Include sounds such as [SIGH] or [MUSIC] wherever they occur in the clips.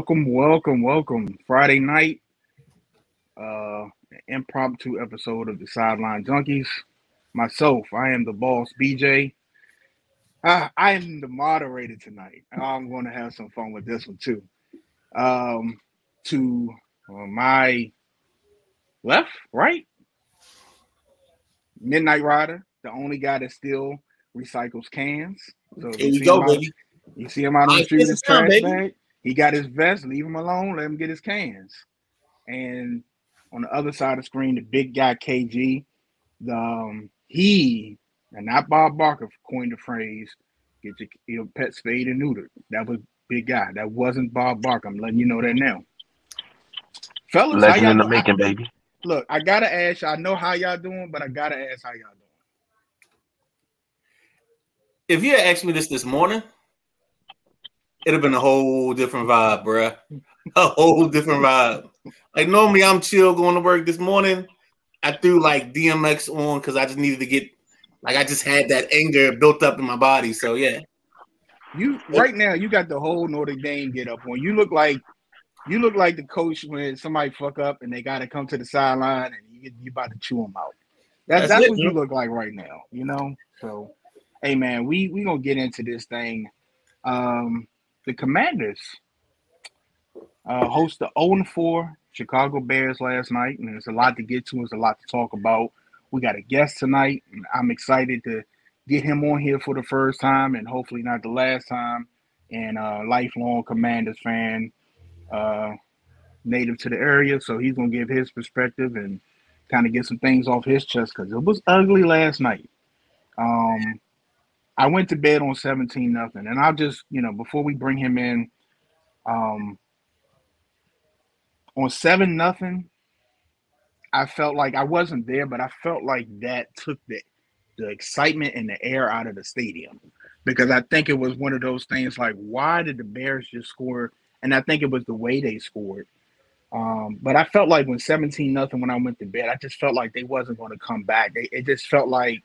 Welcome, welcome, welcome. Friday night, uh, impromptu episode of the Sideline Junkies. Myself, I am the boss, BJ. Uh, I am the moderator tonight. I'm going to have some fun with this one too. Um, to uh, my left, right, Midnight Rider, the only guy that still recycles cans. So there you go, baby. You see him out on the street with his trash bag. He got his vest. Leave him alone. Let him get his cans. And on the other side of the screen, the big guy KG, the um, he and not Bob Barker coined the phrase "get your, your pet spayed and neutered." That was big guy. That wasn't Bob Barker. I'm letting you know that now. Fellas, legend in the making, baby. Look, I gotta ask. I know how y'all doing, but I gotta ask how y'all doing. If you had asked me this this morning, it'd have been a whole different vibe, bruh. A whole different vibe. Like normally, I'm chill going to work this morning. I threw like DMX on because I just needed to get, like, I just had that anger built up in my body. So yeah. You right now, you got the whole Notre Dame get up on. You look like you look like the coach when somebody fuck up and they got to come to the sideline and you you about to chew them out. That's that's, that's what you look like right now. You know. So, hey man, we we gonna get into this thing. Um, the Commanders uh, host the 0 4 Chicago Bears last night, and there's a lot to get to. There's a lot to talk about. We got a guest tonight. And I'm excited to get him on here for the first time, and hopefully not the last time. And a lifelong Commanders fan, uh, native to the area, so he's gonna give his perspective and kind of get some things off his chest because it was ugly last night. Um, I went to bed on 17 nothing. And I'll just, you know, before we bring him in, um, on seven nothing, I felt like I wasn't there, but I felt like that took the the excitement and the air out of the stadium because I think it was one of those things like why did the Bears just score? And I think it was the way they scored. Um, but I felt like when 17 nothing when I went to bed, I just felt like they wasn't going to come back. They, it just felt like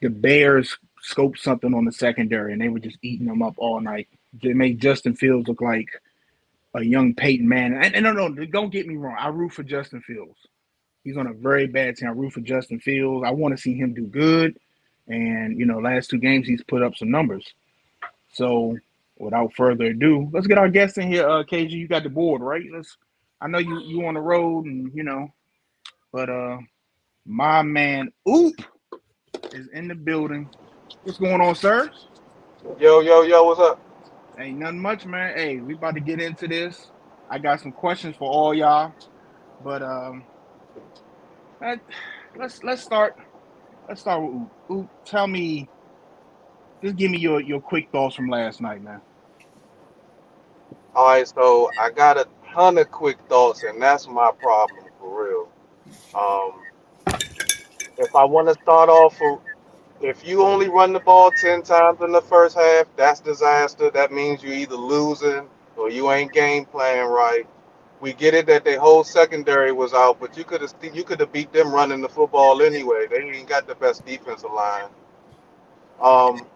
the Bears scoped something on the secondary and they were just eating them up all night. They made Justin Fields look like a young Peyton Manning. And, and no, no, don't get me wrong. I root for Justin Fields. He's on a very bad team. I root for Justin Fields. I want to see him do good. And, you know, last two games he's put up some numbers. So without further ado, let's get our guests in here. Uh KG, you got the board, right? Let's I know you you on the road and you know, but uh my man Oop is in the building. What's going on, sir? Yo, yo, yo, what's up? Ain't nothing much, man. Hey, we about to get into this. I got some questions for all y'all, but um, let's let's start. Let's start with Oop. Oop, tell me, just give me your your quick thoughts from last night, man. All right, so I got a ton of quick thoughts, and that's my problem for real. Um, if I want to start off if you only run the ball 10 times in the first half, that's disaster. That means you're either losing or you ain't game playing right. We get it that their whole secondary was out, but you could have you could have beat them running the football anyway. They ain't got the best defensive line. Um,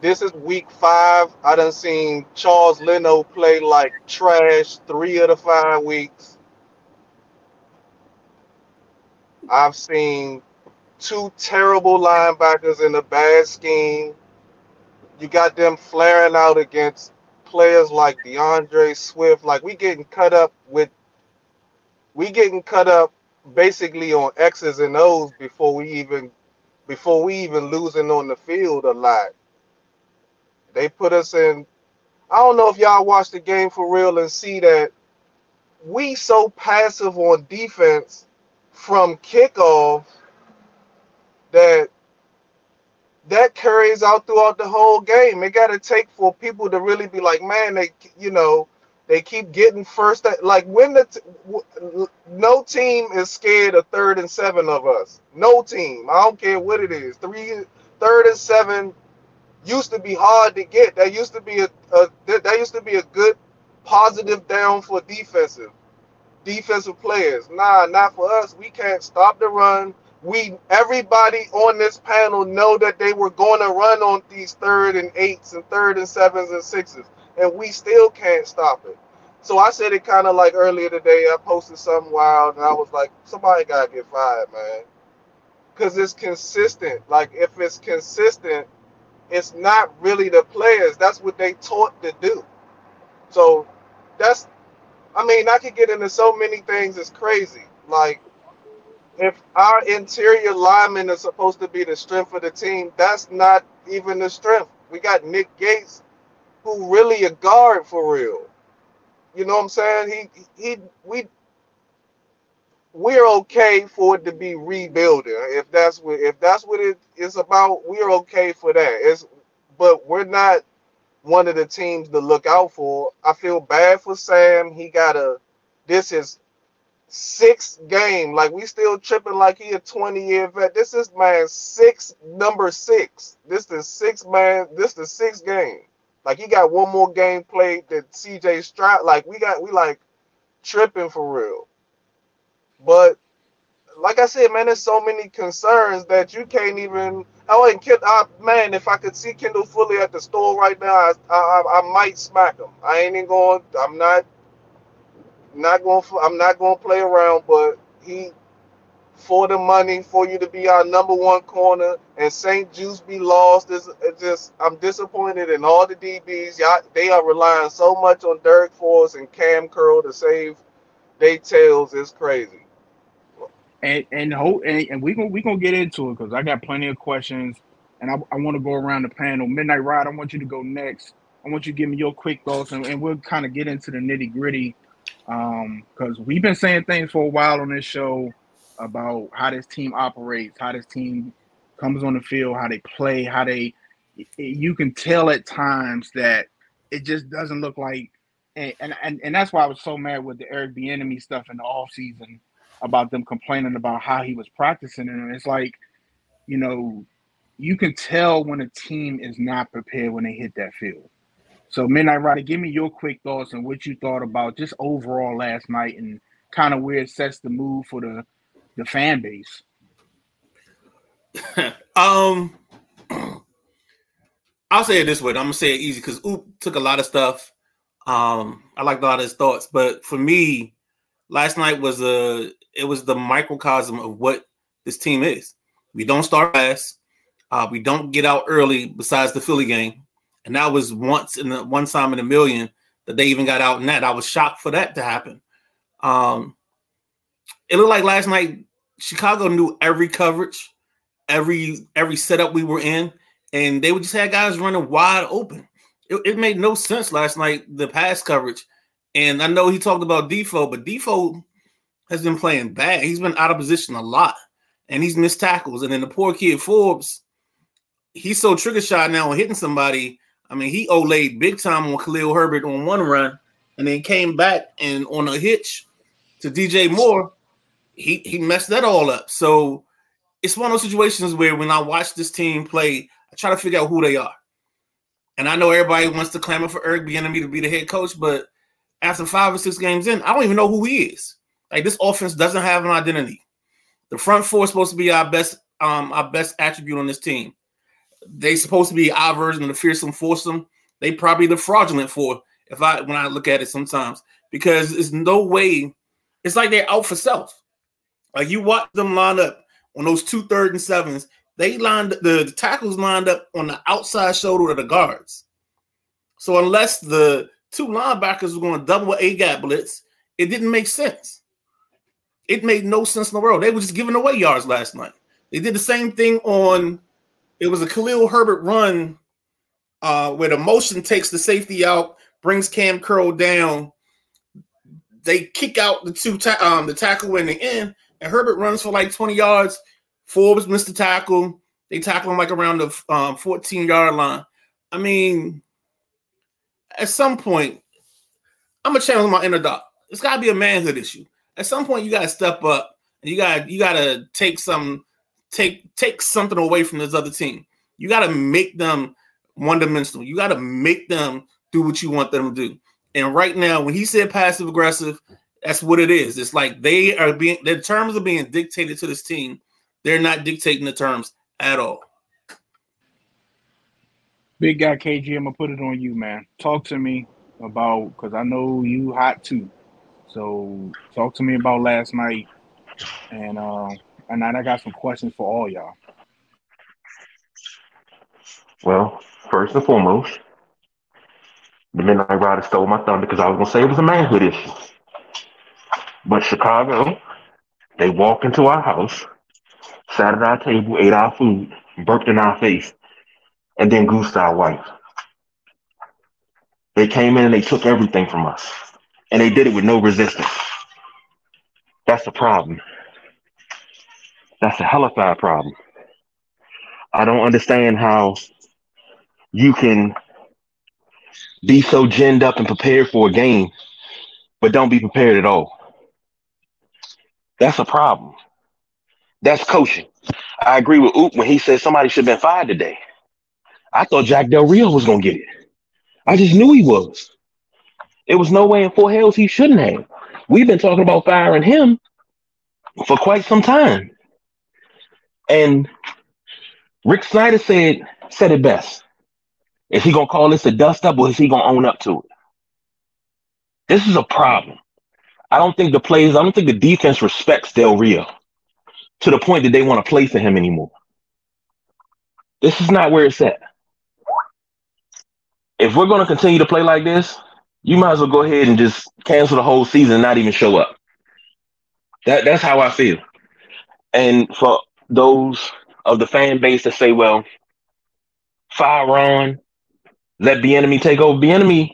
this is week five. I done seen Charles Leno play like trash three of the five weeks. I've seen two terrible linebackers in a bad scheme. You got them flaring out against players like D'Andre Swift. Like we getting cut up with we getting cut up basically on X's and O's before we even before we even losing on the field a lot. They put us in I don't know if y'all watch the game for real and see that we so passive on defense from kickoff that that carries out throughout the whole game. It got to take for people to really be like, man, they, you know, they keep getting first. Like when the no team is scared of third and seven of us. No team. I don't care what it is. Three, third and seven used to be hard to get. That used to be a, a that used to be a good positive down for defensive defensive players. Nah, not for us. We can't stop the run we everybody on this panel know that they were going to run on these third and eights and third and sevens and sixes and we still can't stop it. So I said it kind of like earlier today. I posted something wild, and I was like, somebody gotta get fired, man, because it's consistent. Like if it's consistent, it's not really the players. That's what they taught to do. So that's, I mean, I could get into so many things. It's crazy. Like if our interior linemen are supposed to be the strength of the team, that's not even the strength. We got Nick Gates, who really a guard for real. You know what I'm saying? He he we we're okay for it to be rebuilding. If that's what if that's what it is about, we're okay for that. It's but we're not one of the teams to look out for. I feel bad for Sam. He got a this is sixth game. Like we still tripping like he a 20 year vet. This is man six number six. This is six man. This the sixth game. Like he got one more game played that CJ Stroud. Like we got we like tripping for real. But like I said, man, there's so many concerns that you can't even. Oh, and kid, I, man, if I could see Kendall Fuller at the store right now, I, I, I might smack him. I ain't even going. I'm not, not going. I'm not going to play around. But he for the money for you to be our number one corner and St-Juste be lost is just I'm disappointed in all the DBs. Y'all, they are relying so much on Darrick Forrest and Cam Curl to save their tails. It's crazy. And and hope and, and we gonna we gonna get into it because I got plenty of questions and I, I want to go around the panel. Midnight Ride, I want you to go next. I want you to give me your quick thoughts and, and we'll kind of get into the nitty gritty. Um, because we've been saying things for a while on this show about how this team operates, how this team comes on the field, how they play, how they. You can tell at times that it just doesn't look like, and and and that's why I was so mad with the Eric Bieniemy stuff in the off season about them complaining about how he was practicing, and it's like, you know, you can tell when a team is not prepared when they hit that field. So, Midnight Rider, give me your quick thoughts and what you thought about just overall last night and kind of where it sets the mood for the the fan base? [LAUGHS] um, [CLEARS THROAT] I'll say it this way. I'm gonna say it easy because Oop took a lot of stuff. Um, I liked a lot of his thoughts, but for me, last night was a it was the microcosm of what this team is. We don't start fast. Uh, we don't get out early. Besides the Philly game, and that was once in the one time in a million that they even got out in that. I was shocked for that to happen. Um, it looked like last night Chicago knew every coverage, every every setup we were in, and they would just have guys running wide open. It, it made no sense last night the pass coverage. And I know he talked about Defoe, but Defoe has been playing bad. He's been out of position a lot, and he's missed tackles. And then the poor kid Forbes, he's so trigger shot now on hitting somebody. I mean, he olayed big time on Khalil Herbert on one run, and then came back and on a hitch to DJ Moore he he messed that all up. So it's one of those situations where when I watch this team play, I try to figure out who they are. And I know everybody wants to clamor for Eric Bieniemy to be the head coach, but after five or six games in, I don't even know who he is. Like this offense doesn't have an identity. The front four is supposed to be our best, um, our best attribute on this team. They supposed to be our version of the fearsome foursome. They probably the fraudulent four. If I when I look at it sometimes, because there's no way. It's like they're out for self. Like you watch them line up on those two third and sevens, they lined the, the tackles lined up on the outside shoulder of the guards. So unless the two linebackers were going to double a gap blitz, it didn't make sense. It made no sense in the world. They were just giving away yards last night. They did the same thing on it was a Khalil Herbert run uh, where the motion takes the safety out, brings Cam Curl down. They kick out the two ta- um, the tackle in the end, and Herbert runs for like 20 yards. Forbes missed the tackle. They tackle him like around the um, 14 yard line. I mean, at some point, I'm gonna challenge my inner doc. It's got to be a manhood issue. At some point, you got to step up and you gotta you got to take some take take something away from this other team. You got to make them one dimensional. You got to make them do what you want them to do. And right now, when he said passive aggressive, that's what it is. It's like they are being the terms are being dictated to this team. They're not dictating the terms at all. Big guy KG, I'm gonna put it on you, man. Talk to me. about because I know you hot too. So talk to me about last night, and uh, and I got some questions for all y'all. Well, first and foremost, the Midnight Rider stole my thunder because I was gonna say it was a manhood issue. But Chicago, they walked into our house, sat at our table, ate our food, burped in our face, and then goosed our wife. They came in and they took everything from us. And they did it with no resistance. That's the problem. That's a hell of hellified problem. I don't understand how you can be so ginned up and prepared for a game, but don't be prepared at all. That's a problem. That's coaching. I agree with Oop when he said somebody should have been fired today. I thought Jack Del Rio was gonna get it. I just knew he was. It was no way in four hells he shouldn't have. We've been talking about firing him for quite some time. And Rick Snyder said said it best. Is he gonna call this a dust up or is he gonna own up to it? This is a problem. I don't think the players, I don't think the defense respects Del Rio to the point that they want to play for him anymore. This is not where it's at. If we're to continue to play like this, you might as well go ahead and just cancel the whole season and not even show up. That that's how I feel. And for those of the fan base that say, well, fire Ron, let Bieniemy take over. Bieniemy,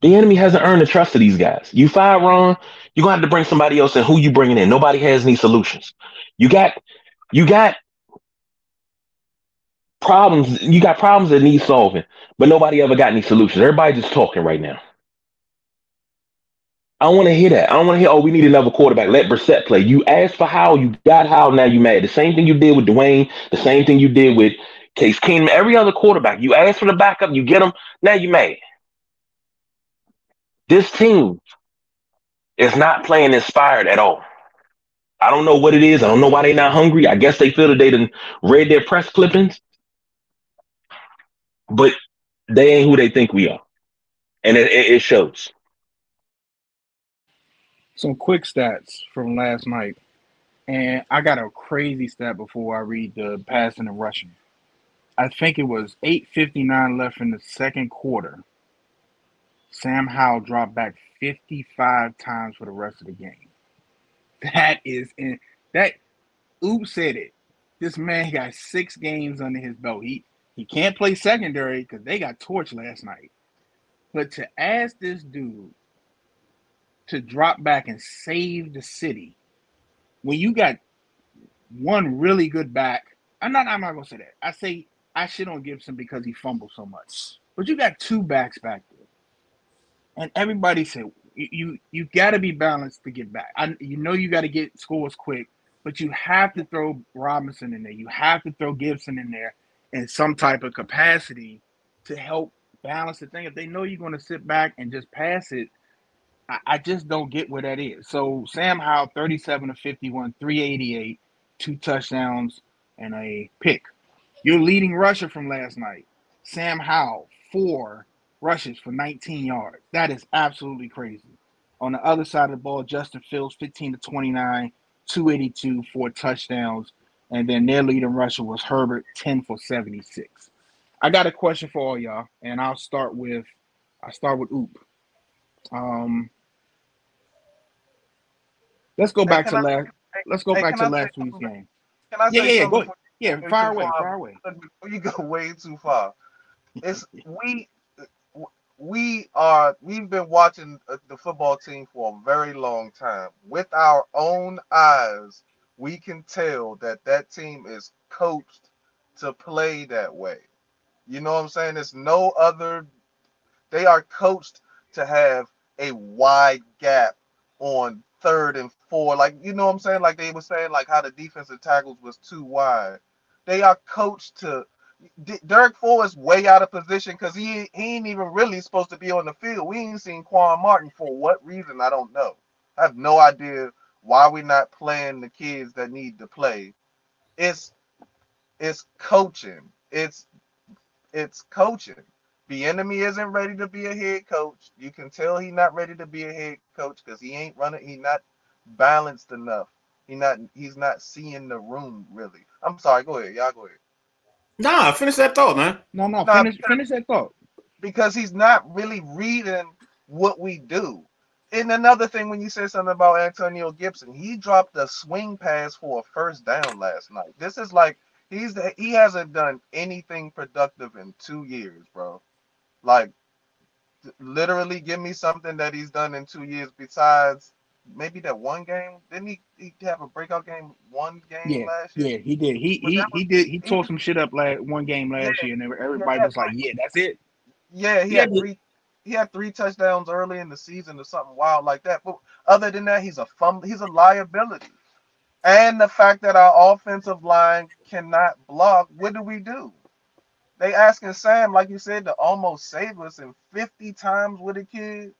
the enemy hasn't earned the trust of these guys. You fire Ron, you're gonna have to bring somebody else in. Who you bringing in? Nobody has any solutions. You got, you got problems. You got problems that need solving, but nobody ever got any solutions. Everybody just talking right now. I don't want to hear that. I don't want to hear, oh, we need another quarterback. Let Brissett play. You asked for how, you got how, now you mad. The same thing you did with Dwayne, the same thing you did with Case Keenum, every other quarterback. You asked for the backup, you get them, now you mad. This team is not playing inspired at all. I don't know what it is. I don't know why they're not hungry. I guess they feel that they done read their press clippings, but they ain't who they think we are. And it, it shows. Some quick stats from last night. And I got a crazy stat before I read the passing and rushing. I think it was 8.59 left in the second quarter. Sam Howell dropped back 55 times for the rest of the game. That is in that Oops said it. This man got six games under his belt. He he can't play secondary because they got torched last night. But to ask this dude to drop back and save the city when you got one really good back, I'm not I'm not gonna say that. I say I shit on Gibson because he fumbled so much. But you got two backs back there. And everybody said you you got to be balanced to get back. I, you know you got to get scores quick, but you have to throw Robinson in there. You have to throw Gibson in there in some type of capacity to help balance the thing. If they know you're going to sit back and just pass it, I, just don't get where that is. So Sam Howell, 37 to 51, 388, two touchdowns and a pick. Your leading rusher from last night, Sam Howell, four rushes for 19 yards. That is absolutely crazy. On the other side of the ball, Justin Fields, 15 to 29, 282, four touchdowns. And then their leading rusher was Herbert, 10 for 76. I got a question for all y'all, and I'll start with I start with Oop. Um, let's go back to last. Let's go back to last week's game. Can I Yeah, say yeah, yeah. Go, yeah, far away, far? far away. [LAUGHS] before you go way too far? It's [LAUGHS] we we are we've been watching the football team for a very long time. With our own eyes, we can tell that that team is coached to play that way. You know what I'm saying? It's no other. They are coached to have a wide gap on third and four. Like you know what I'm saying? Like they were saying, like how the defensive tackles was too wide. They are coached to. D- Darrick Forrest is way out of position because he he ain't even really supposed to be on the field. We ain't seen Quan Martin for what reason? I don't know. I have no idea why we're not playing the kids that need to play. It's it's coaching. It's it's coaching. Bieniemy isn't ready to be a head coach. You can tell he's not ready to be a head coach because he ain't running. He not balanced enough. He not. He's not seeing the room really. I'm sorry. Go ahead. Y'all go ahead. Nah, finish that thought, man. No, no, Nah, finish finish that thought. because he's not really reading what we do. And another thing, when you said something about Antonio Gibson, he dropped a swing pass for a first down last night. This is like he's he hasn't done anything productive in two years, bro. Like literally, give me something that he's done in two years besides maybe that one game. Didn't he, he have a breakout game one game Yeah, last year? yeah, he did. He he was- he did. He tore some shit up last one game last Yeah. year, and everybody Yeah. was like, "Yeah, that's it." Yeah, he had but- three. He had three touchdowns early in the season or something wild like that. But other than that, he's a fumble. He's a liability. And the fact that our offensive line cannot block, what do we do? They asking Sam, like you said, to almost save us in 50 times with a kid.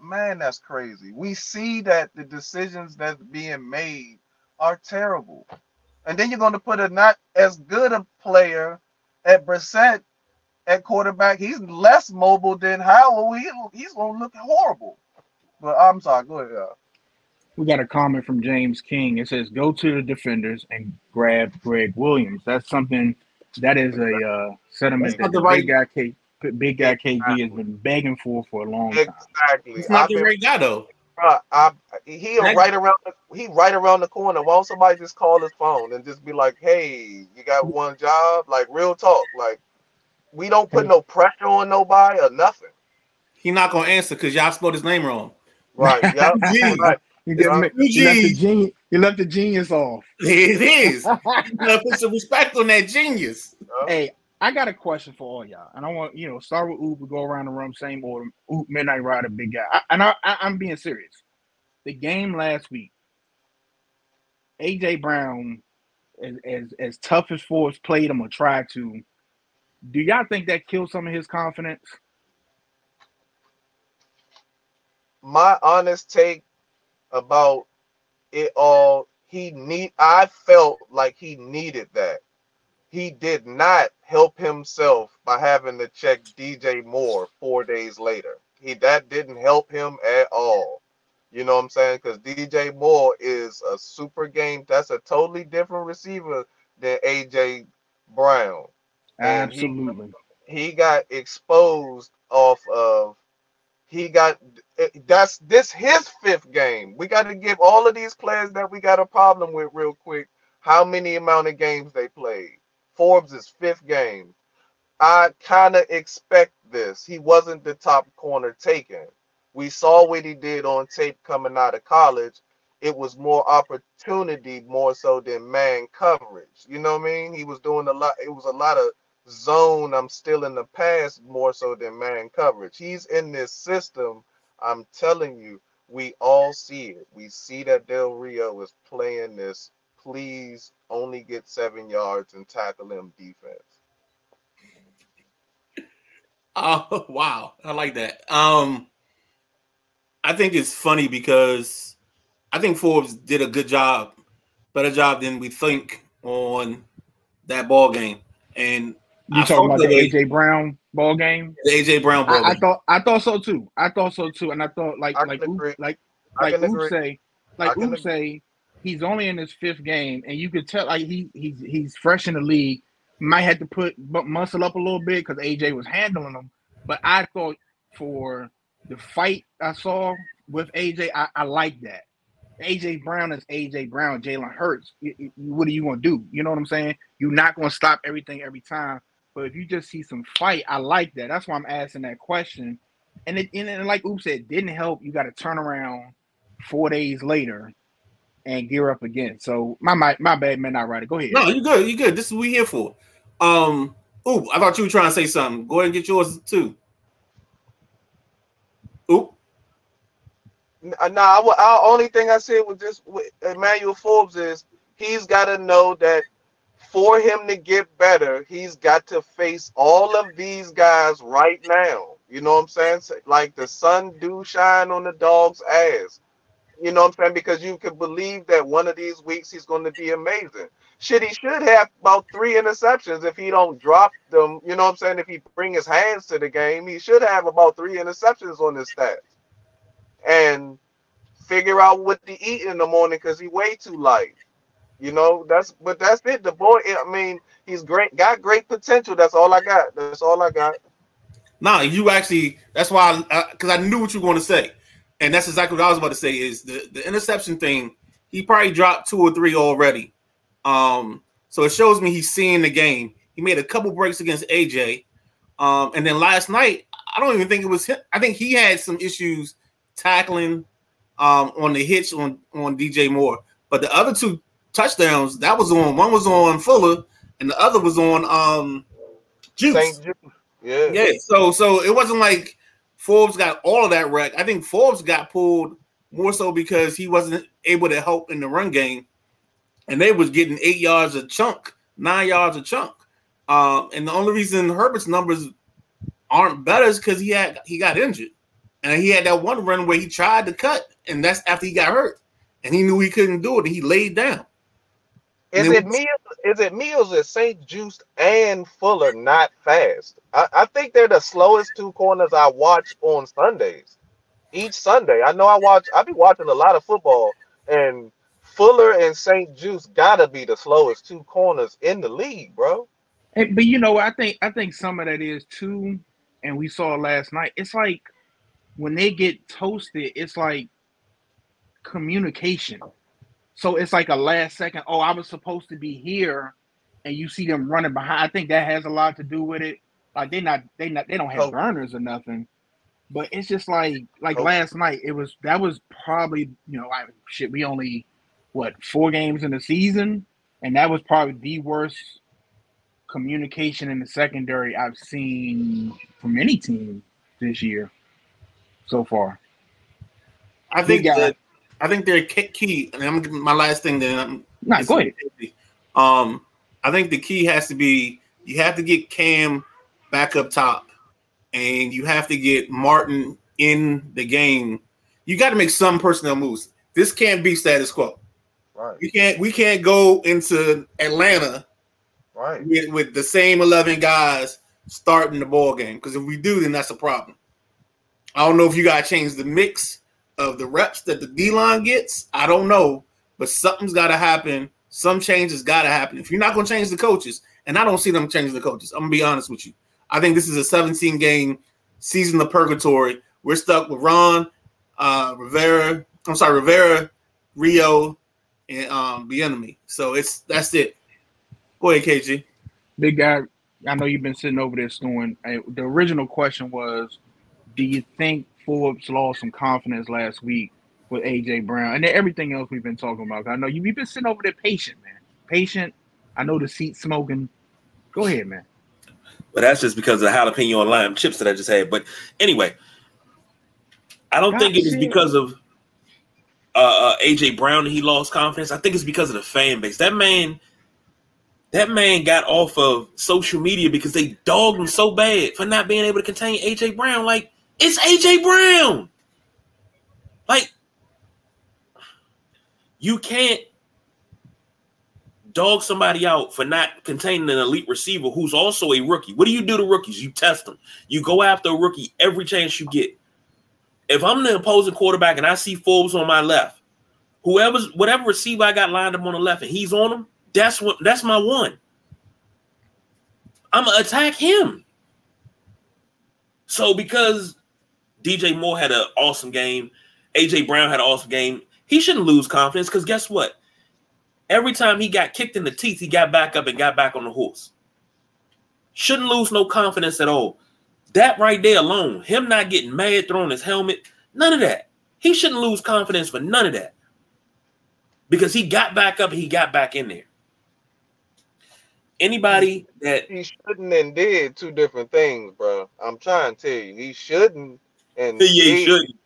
Man, that's crazy. We see that the decisions that's being made are terrible. And then you're going to put a not as good a player at Brissett at quarterback. He's less mobile than Howell. He, he's going to look horrible. But I'm sorry. Go ahead. We got a comment from James King. It says, "Go to the defenders and grab Gregg Williams." That's something that is a uh, sentiment that the the big guy K, big guy KG has been begging for for a long time. Exactly. It's not I've the been- right guy though. Bruh, I, he That- right around the, he right around the corner. Why don't somebody just call his phone and just be like, "Hey, you got one job?" Like real talk. Like we don't put no pressure on nobody or nothing. He not gonna answer because y'all spelled his name wrong. Right. [LAUGHS] Yeah. Gee. right. He, just Yeah. ma- he left the Gee. Genius. He left the genius off. [LAUGHS] It is. You gotta put some respect on that genius. Hey, I got a question for all y'all, and I want you know start with Oop. We go around the room, same order. Oop, Midnight Rider, big guy, I, and I, I, I'm being serious. The game last week, AJ Brown, as as, as tough as Forbes played him or tried to, do y'all think that killed some of his confidence? my honest take about it all he need i felt like he needed that. He did not help himself by having to check dj moore four days later. He that didn't help him at all. You know what i'm saying? Because dj moore is a super game that's a totally different receiver than aj brown. And he- Absolutely. he got exposed off of he got eh, that's this his fifth game. We got to give all of these players that we got a problem with real quick how many amount of games they played. Forbes is fifth game. I kind of expect this. He wasn't the top corner taken. We saw what he did on tape coming out of college. It was more opportunity more so than man coverage. You know what I mean? He was doing a lot. It was a lot of zone. I'm still in the past more so than man coverage. He's in this system. I'm telling you, we all see it. We see that Del Rio is playing this. Please only get seven yards and tackle him defense. [LAUGHS] Oh wow, I like that. Um, I think it's funny because I think Forbes did a good job, better job than we think on that ball game. And You I talking about the the way- AJ Brown ball game? the AJ Brown ball I, I thought I thought so too. I thought so too, and I thought like I like can Oop, like I like can say I like can Oop say he's only in his fifth game, and you could tell like he he's he's fresh in the league. Might have to put bu- muscle up a little bit because AJ was handling him. But I thought for the fight I saw with AJ, I, I like that. AJ Brown is AJ Brown. Jalen Hurts. Y- y- What are you gonna do? You know what I'm saying? You're not gonna stop everything every time. But if you just see some fight, I like that. That's why I'm asking that question. And it and, and like Oop said, didn't help. You got to turn around four days later and gear up again. So my my, my bad, man. Not right. Go ahead. No, you good. You good. This is what we here for. Um, Oop, I thought you were trying to say something. Go ahead and get yours too. Oop. Nah, nah I, wa- I, only thing I said was just with Emmanuel Forbes is he's got to know that for him to get better, he's got to face all of these guys right now. You know what I'm saying? Like the sun do shine on the dog's ass. You know what I'm saying? Because you can believe that one of these weeks he's going to be amazing. Shit, he should have about three interceptions if he don't drop them. You know what I'm saying? If he bring his hands to the game, he should have about three interceptions on his stats. And figure out what to eat in the morning because he way too light. You know, that's but that's it. The boy, I mean, he's great, got great potential. That's all I got. That's all I got. Nah, you actually. That's why, because I, I, knew what you were going to say, and that's exactly what I was about to say. Is the the interception thing? He probably dropped two or three already. Um, so it shows me he's seeing the game. He made a couple breaks against AJ, um, and then last night I don't even think it was him. I think he had some issues tackling um, on the hitch on on DJ Moore, but the other two touchdowns that was on one was on Fuller and the other was on um Juice. Yeah. Yeah. So so it wasn't like Forbes got all of that wreck. I think Forbes got pulled more so because he wasn't able to help in the run game. And they was getting eight yards a chunk, nine yards a chunk. Um, and the only reason Herbert's numbers aren't better is because he had he got injured. And he had that one run where he tried to cut, and that's after he got hurt. And he knew he couldn't do it. and He laid down. Is it me? Is it me or is St-Juste and Fuller not fast? I, I think they're the slowest two corners I watch on Sundays. Each Sunday, I know I watch. I be watching a lot of football, and Fuller and St-Juste gotta be the slowest two corners in the league, bro. And, but you know, I think I think some of that is too, and we saw last night. It's like when they get toasted, it's like communication. So it's like a last second, oh, I was supposed to be here, and you see them running behind. I think that has a lot to do with it. Like they not they not they don't have oh. burners or nothing. But it's just like like oh. last night, it was that was probably, you know, I shit, we only what four games in the season, and that was probably the worst communication in the secondary I've seen from any team this year so far. I think that I think they're key. And I'm my last thing. Then I'm not go ahead. Um, I think the key has to be you have to get Cam back up top, and you have to get Martin in the game. You got to make some personnel moves. This can't be status quo. Right. You can't. We can't go into Atlanta. Right. With, with the same eleven guys starting the ball game because if we do, then that's a problem. I don't know if you got to change the mix of the reps that the D line gets, I don't know, but something's got to happen. Some changes got to happen. If you're not going to change the coaches, and I don't see them changing the coaches, I'm gonna be honest with you. I think this is a 17 game season of purgatory. We're stuck with Ron, uh, Rivera. I'm sorry, Rivera, Rio, and um, Bieniemy. So it's that's it. Go ahead, KG. Big guy. I know you've been sitting over there stewing. The original question was, do you think Forbes lost some confidence last week with AJ Brown and everything else we've been talking about. I know you, have been sitting over there patient, man. Patient. I know the seat smoking. Go ahead, man. But that's just because of the jalapeno and lime chips that I just had. But anyway, I don't God think it is because of uh, uh, AJ Brown that he lost confidence. I think it's because of the fan base. That man, that man got off of social media because they dogged him so bad for not being able to contain AJ Brown. Like it's AJ Brown. Like, you can't dog somebody out for not containing an elite receiver who's also a rookie. What do you do to rookies? You test them. You go after a rookie every chance you get. If I'm the opposing quarterback and I see Forbes on my left, whoever's whatever receiver I got lined up on the left and he's on him, that's what that's my one. I'm gonna attack him. So because DJ Moore had an awesome game. AJ Brown had an awesome game. He shouldn't lose confidence because guess what? Every time he got kicked in the teeth, he got back up and got back on the horse. Shouldn't lose no confidence at all. That right there alone, him not getting mad, throwing his helmet, none of that. He shouldn't lose confidence for none of that. Because he got back up, he got back in there. Anybody that he shouldn't and did two different things, bro. I'm trying to tell you, he shouldn't and he shouldn't.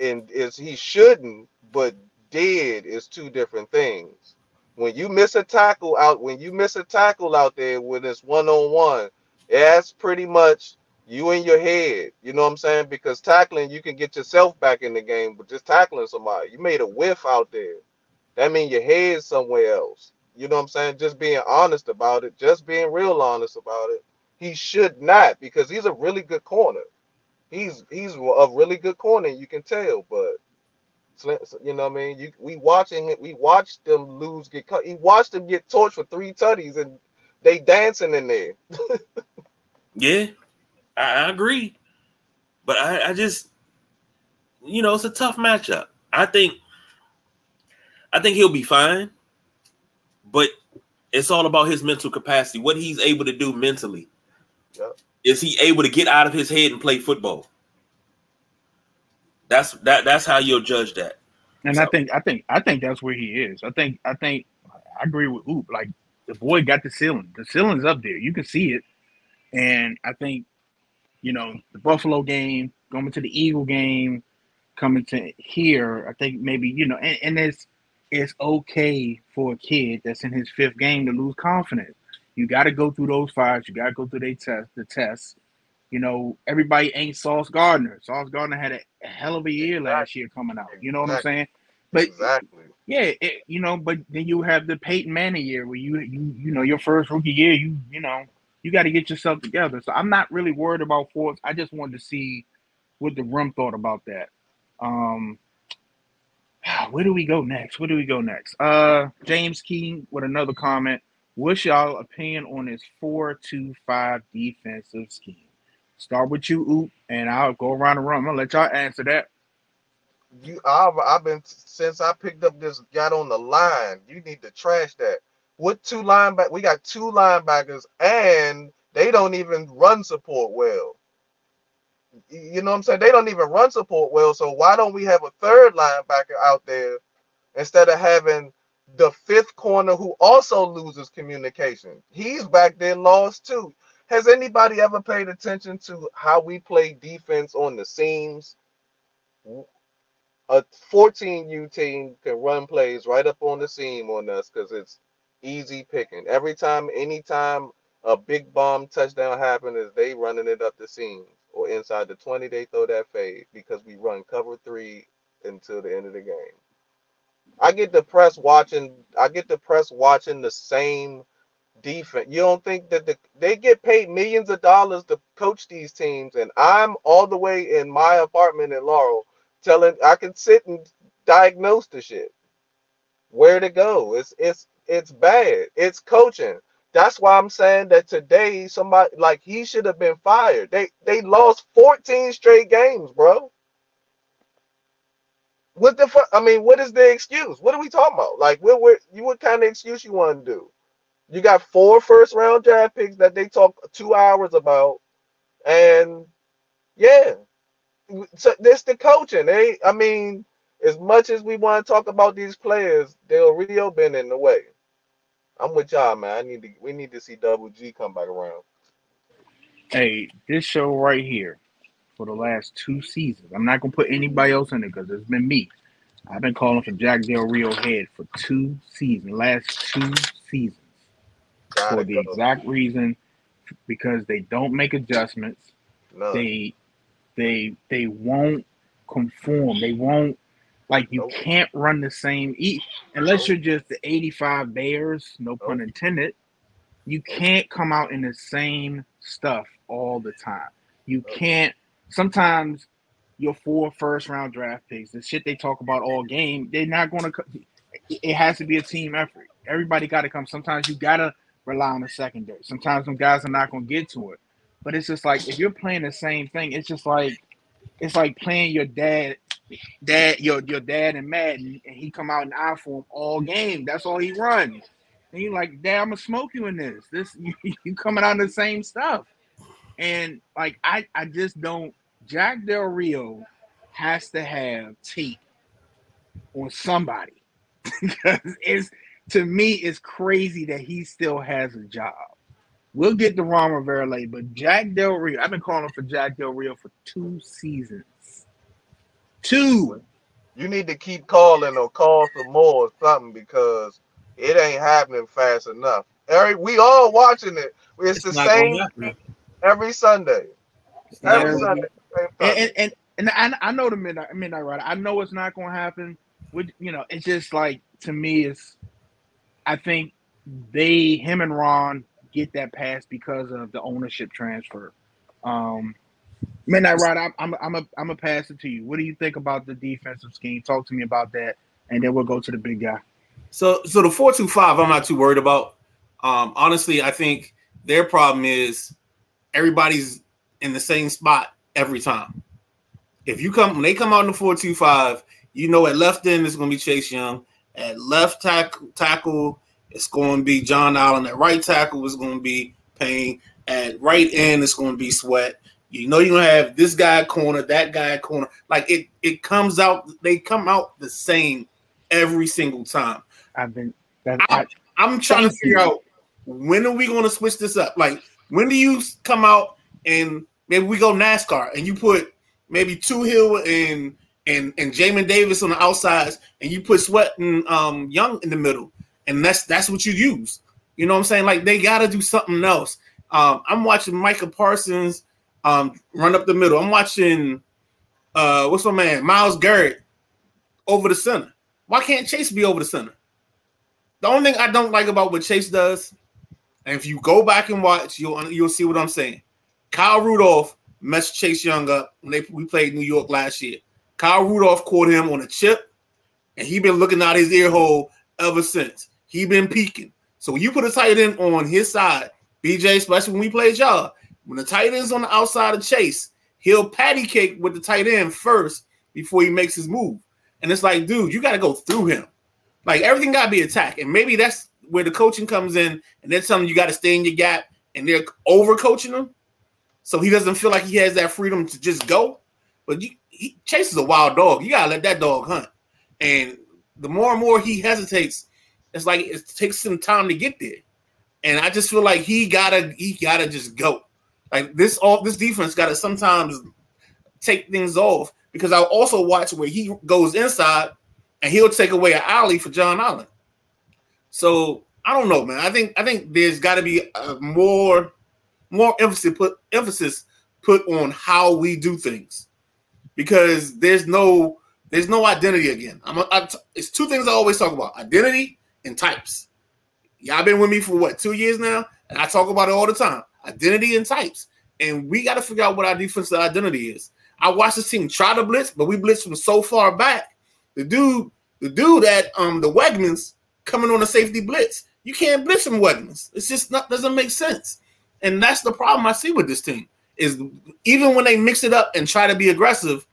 And is he shouldn't, but did is two different things. When you miss a tackle out, when you miss a tackle out there when it's one on one, that's pretty much You in your head. You know what I'm saying? Because tackling, you can get yourself back in the game, but just tackling somebody, you made a whiff out there. That means your head's somewhere else. You know what I'm saying? Just being honest about it, just being real honest about it. He should not because he's a really good corner. He's he's a really good corner, you can tell, but you know what I mean? You we watching it, we watched them lose, get cut. He watched them get torched for three tutties and they dancing in there. [LAUGHS] yeah, I, I, agree. But I, I just you know, it's a tough matchup. I think I think he'll be fine, but it's all about his mental capacity, what he's able to do mentally. Yep. Is he able to get out of his head and play football? That's that. That's how you'll judge that. And so. I think, I think, I think that's where he is. I think, I think, I agree with Oop. Like the boy got the ceiling. The ceiling's up there. You can see it. And I think, you know, the Buffalo game, going to the Eagle game, coming to here, I think maybe you know, and, and it's it's okay for a kid that's in his fifth game to lose confidence. You got to go through those fives. You got to go through they test the tests. You know, everybody ain't Sauce Gardner. Sauce Gardner had a, a hell of a year last year coming out. You know what I'm saying? But exactly. Yeah, it, you know, but then you have the Peyton Manning year where you you you know your first rookie year, you you know you got to get yourself together. So I'm not really worried about Forbes. I just wanted to see what the room thought about that. Um, [SIGHS] where do we go next? Where do we go next? Uh, James King with another comment. What's y'all opinion on this four-two-five defensive scheme? Start with you, Oop, and I'll go around the room. I'm gonna let y'all answer that. You, I've, I've been since I picked up this, got on the line. You need to trash that. What two linebackers? We got two linebackers, and they don't even run support well. You know what I'm saying? They don't even run support well. So why don't we have a third linebacker out there instead of having the fifth corner who also loses communication. He's back there lost too. Has anybody ever paid attention to how we play defense on the seams? A 14U team can run plays right up on the seam on us because it's easy picking. Every time, anytime a big bomb touchdown happens, is they running it up the seam or inside the 20, they throw that fade because we run cover three until the end of the game. I get depressed watching. I get depressed watching the same defense. You don't think that the they get paid millions of dollars to coach these teams, and I'm all the way in my apartment in Laurel, telling I can sit and diagnose the shit. Where to go? It's it's it's bad. It's coaching. That's why I'm saying that today somebody like he should have been fired. They they lost 14 straight games, bro. What the fuck? I mean, what is the excuse? What are we talking about? Like, what, what, you, what kind of excuse you want to do? You got four first round draft picks that they talk two hours about, and yeah, so this the coaching. They, I mean, as much as we want to talk about these players, Del Rio been in the way. I'm with y'all, man. I need to. We need to see Double G come back around. Hey, this show right here for the last two seasons. I'm not gonna put anybody else in it because it's been me. I've been calling for Jack Del Rio head for two seasons, last two seasons, Gotta for the go. exact reason because they don't make adjustments. No. They they they won't conform. They won't like you nope. can't run the same eat unless nope. you're just the 85 Bears, no nope. pun intended. You can't come out in the same stuff all the time. You can't sometimes your four first round draft picks, the shit they talk about all game, they're not going to. It has to be a team effort. Everybody got to come. Sometimes you got to rely on the secondary. Sometimes some guys are not going to get to it. But it's just like if you're playing the same thing, it's just like it's like playing your dad, dad, your your dad in Madden, and he come out in I form all game. That's all he runs. And you're like, Dad, I'm gonna smoke you in this. This [LAUGHS] you, you coming out the same stuff. And like I, I just don't Jack Del Rio has to have tape on somebody [LAUGHS] because it's to me it's crazy that he still has a job. We'll get to Ron Rivera later, but Jack Del Rio, I've been calling for Jack Del Rio for two seasons. Two. You need to keep calling or call some more or something because it ain't happening fast enough. Eric, we all watching it. It's, it's the same every Sunday. Every Sunday, same and and, and, and I, I know the midnight midnight rider. I know it's not going to happen. With you know, it's just like to me, it's. I think they him and Ron get that pass because of the ownership transfer. Um, midnight rider. I'm I'm I'm a I'm a pass it to you. What do you think about the defensive scheme? Talk to me about that, and then we'll go to the big guy. So so the four two five, I'm not too worried about. Um, honestly, I think their problem is everybody's in the same spot every time. If you come when they come out in the four two five, you know at left end it's going to be Chase Young. At left tackle, tackle it's going to be John Allen. At right tackle it's going to be Payne. At right end it's going to be Sweat. You know you're gonna have this guy corner, that guy corner. Like it, it comes out. They come out the same every single time. I've been that. I, I'm trying to figure you. out when are we going to switch this up? Like, when do you come out and maybe we go NASCAR and you put maybe Two Hill and and and Jamin Davis on the outsides and you put Sweat and um, Young in the middle, and that's that's what you use. You know what I'm saying? Like they got to do something else. Um, I'm watching Micah Parsons um, run up the middle. I'm watching uh, what's my man Myles Garrett over the center. Why can't Chase be over the center? The only thing I don't like about what Chase does, and if you go back and watch, you'll you'll see what I'm saying. Kyle Rudolph messed Chase Young up when they we played New York last year. Kyle Rudolph caught him on a chip, and he been looking out his ear hole ever since. He been peeking. So when you put a tight end on his side, BJ, especially when we played y'all, when the tight end's on the outside of Chase, he'll patty cake with the tight end first before he makes his move. And it's like, dude, you got to go through him. Like everything got to be attacked, and maybe that's where the coaching comes in, and then something you got to stay in your gap, and they're over coaching him, so he doesn't feel like he has that freedom to just go. But you, he, Chase is a wild dog. You gotta let that dog hunt, and the more and more he hesitates, it's like it takes some time to get there. And I just feel like he gotta he gotta just go. Like this all this defense gotta sometimes take things off because I also watch where he goes inside and he'll take away an alley for John Allen. So I don't know, man. I think I think there's got to be a more more emphasis put emphasis put on how we do things because there's no there's no identity again. I'm a, I, it's two things I always talk about: identity and types. Y'all been with me for what two years now, and I talk about it all the time: identity and types. And we got to figure out what our defensive identity is. I watched this team try to blitz, but we blitzed from so far back. The dude, the dude at um the Wegmans coming on a safety blitz. You can't blitz from Wegmans. It's just not doesn't make sense. And that's the problem I see with this team is even when they mix it up and try to be aggressive,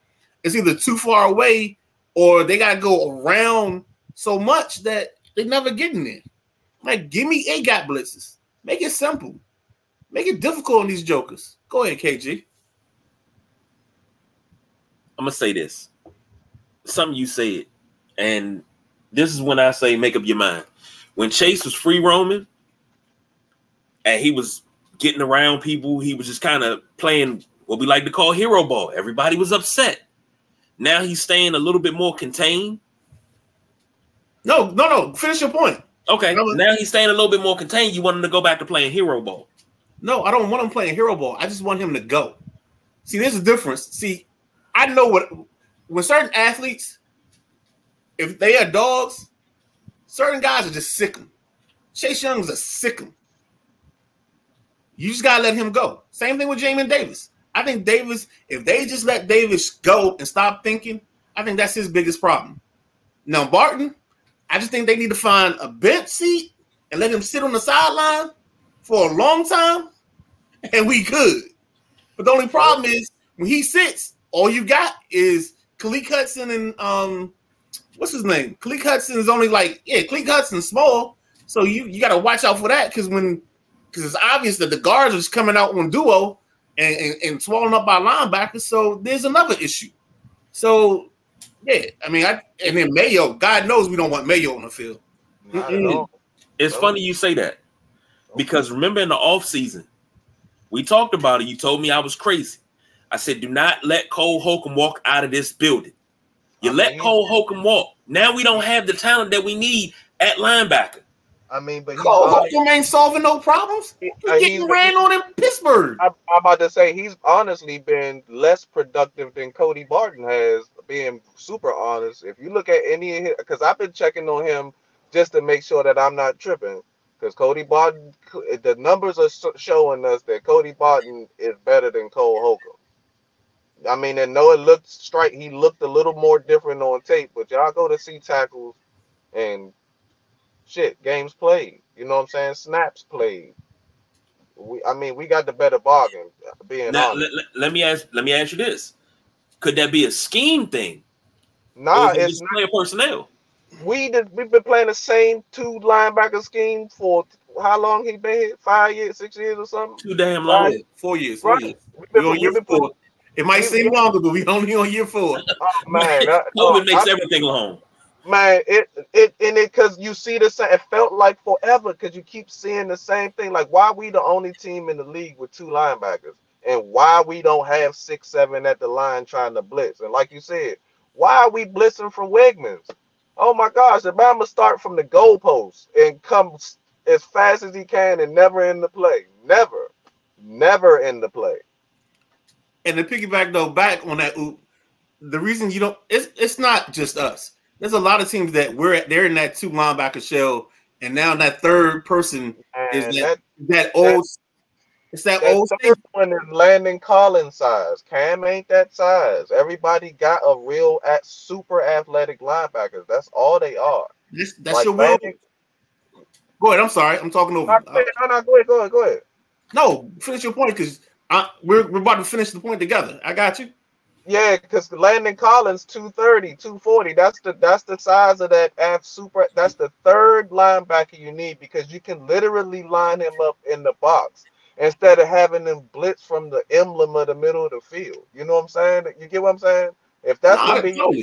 it's either too far away or they gotta go around so much that they're never getting there. Like, give me A gap blitzes. Make it simple. Make it difficult on these jokers. Go ahead, KG. I'm gonna say this. Something you said, and this is when I say make up your mind. When Chase was free roaming and he was getting around people, he was just kind of playing what we like to call hero ball. Everybody was upset. Now he's staying a little bit more contained. No, no, no. Finish your point. Okay, but- now he's staying a little bit more contained. You want him to go back to playing hero ball. No, I don't want him playing hero ball. I just want him to go. See, there's a difference. See, I know what when certain athletes, if they are dogs, certain guys are just sick 'em. Chase Young's a sick. You just gotta let him go. Same thing with Jamin Davis. I think Davis, if they just let Davis go and stop thinking, I think that's his biggest problem. Now, Barton, I just think they need to find a bench seat and let him sit on the sideline for a long time, and we could. But the only problem is when he sits, all you got is Khaleke Hudson and um, what's his name? Khaleke Hudson is only like yeah, Khaleke Hudson's small, so you you got to watch out for that because when because it's obvious that the guards are just coming out on duo and, and, and swallowing up by linebackers. So there's another issue. So yeah, I mean, I and then Mayo, God knows we don't want Mayo on the field. Not at all. It's Oh. funny you say that because remember in the off season, we talked about it. You told me I was crazy. I said, do not let Cole Holcomb walk out of this building. You I let mean- Cole Holcomb walk. Now we don't have the talent that we need at linebacker. I mean, but he's Cole honest- Holcomb ain't solving no problems. He's getting he's- ran on in Pittsburgh. I'm, I'm about to say he's honestly been less productive than Cody Barton has. Being super honest, if you look at any of his, because I've been checking on him just to make sure that I'm not tripping. Because Cody Barton, the numbers are showing us that Cody Barton is better than Cole Holcomb. I mean, and no, it looked straight. He looked a little more different on tape, but y'all go to see tackles and shit, games played. You know what I'm saying? Snaps played. We, I mean, we got the better bargain. Being Now, honest, let, let- let me ask. Let me ask you this: Could that be a scheme thing? nah, it it's not. player personnel. We did, we've been playing the same two linebacker scheme for how long? He been here? Five years, six years, or something. Too damn long. Right. Four years. Four Right. years. We've We been, on year we've been four. It might we- seem we- longer, but we only on year four. oh man, that- [LAUGHS] COVID oh, makes I- everything long. Man, it it and it because you see the same. It felt like forever because you keep seeing the same thing. Like why we the only team in the league with two linebackers, and why we don't have six seven at the line trying to blitz. And like you said, why are we blitzing from Wegmans? Oh my gosh, the Bama start from the goalpost and come as fast as he can and never in the play. Never, never in the play. And to piggyback though, back on that, oop, the reason you don't, it's it's not just us. There's a lot of teams that we're at, they're in that two linebacker shell, and now that third person is that that, that old, it's that, that old. third one is Landon Collins size. Cam ain't that size. Everybody got a real at super athletic linebackers. That's all they are. That's, that's Like your world. Landon- Go ahead. I'm sorry. I'm talking over. No. No, no, go ahead, go ahead, go ahead. no, finish your point because we're we're about to finish the point together. I got you. Yeah, because Landon Collins 230, 240. That's the that's the size of that F super. That's the third linebacker you need because you can literally line him up in the box instead of having him blitz from the emblem of the middle of the field. You know what I'm saying? You get what I'm saying? If that's gonna be your,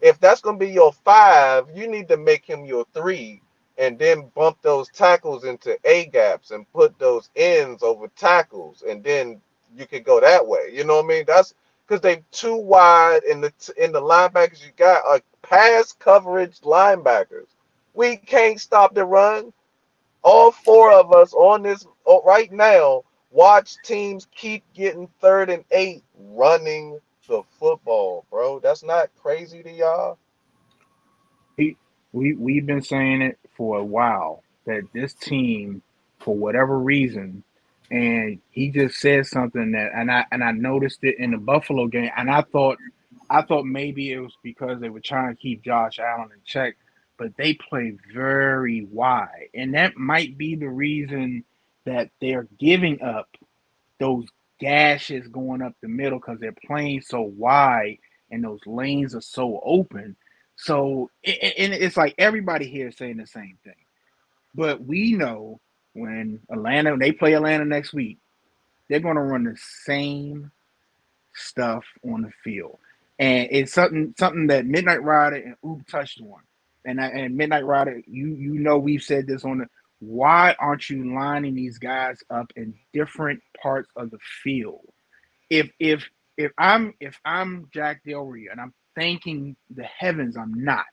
if that's gonna be your five, you need to make him your three and then bump those tackles into A gaps and put those ends over tackles, and then you could go that way. You know what I mean? That's because they too wide in the in the linebackers you got are pass coverage linebackers. We can't stop the run. All four of us on this oh, right now watch teams keep getting third and eight running the football, bro. That's not crazy to y'all. we we've been saying it for a while that this team, for whatever reason, and he just said something that, and I and I noticed it in the Buffalo game, and I thought, I thought maybe it was because they were trying to keep Josh Allen in check, but they play very wide, and that might be the reason that they're giving up those gashes going up the middle because they're playing so wide and those lanes are so open. So and it's like everybody here saying the same thing. But we know when Atlanta when they play Atlanta next week, they're going to run the same stuff on the field, and it's something something that Midnight Rider and Oop touched on. And I, and Midnight Rider, you you know we've said this on the why aren't you lining these guys up in different parts of the field? If if if I'm if I'm Jack Del Rio and I'm thanking the heavens I'm not.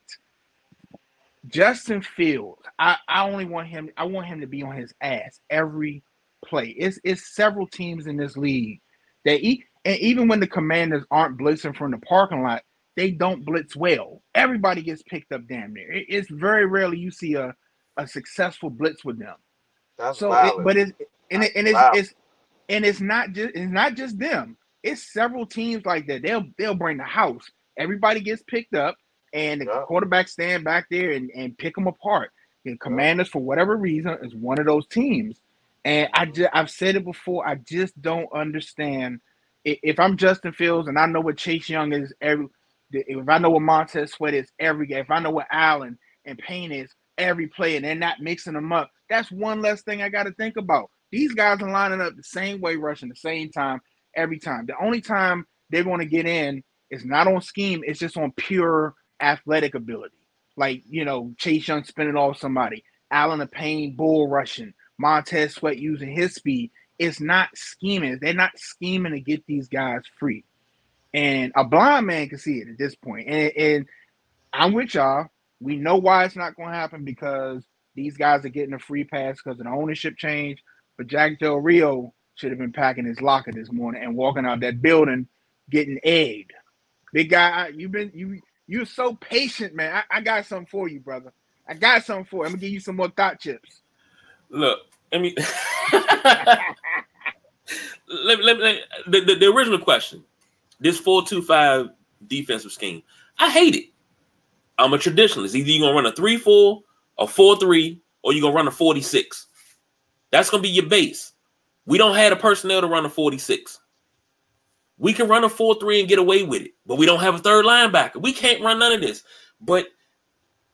Justin Fields, I, I only want him, I want him to be on his ass every play. It's it's several teams in this league that e- and even when the commanders aren't blitzing from the parking lot, they don't blitz well. Everybody gets picked up damn near. It- it's very rarely you see a, a successful blitz with them. That's So, it, but it's and it, and it's, it's and it's not just it's not just them. It's several teams like that. They'll they'll bring the house. Everybody gets picked up, and the Yeah. quarterback stand back there and, and pick them apart. The Commanders, for whatever reason, is one of those teams. And I just I've said it before. I just don't understand. If I'm Justin Fields and I know what Chase Young is every, if I know what Montez Sweat is every game, if I know what Allen and Payne is every play, and they're not mixing them up, that's one less thing I got to think about. These guys are lining up the same way, rushing the same time every time. The only time they're going to get in is not on scheme; it's just on pure athletic ability. Like you know, Chase Young spinning off somebody, Allen Payne bull rushing, Montez Sweat using his speed. It's not scheming. They're not scheming to get these guys free. And a blind man can see it at this point. And, and I'm with y'all. We know why it's not going to happen because these guys are getting a free pass because of the ownership change. But Jack Del Rio should have been packing his locker this morning and walking out that building getting egged. Big guy, you've been you you're so patient, man. I, I got something for you, brother. I got something for you. I'm gonna give you some more thought chips. Look, I mean, [LAUGHS] let, let, let, the, the, the original question this 4-2-5 defensive scheme i hate it i'm a traditionalist either you're gonna run a 3-4 a 4-3 or you're gonna run a 46 that's gonna be your base we don't have the personnel to run a 46 we can run a 4-3 and get away with it but we don't have a third linebacker we can't run none of this but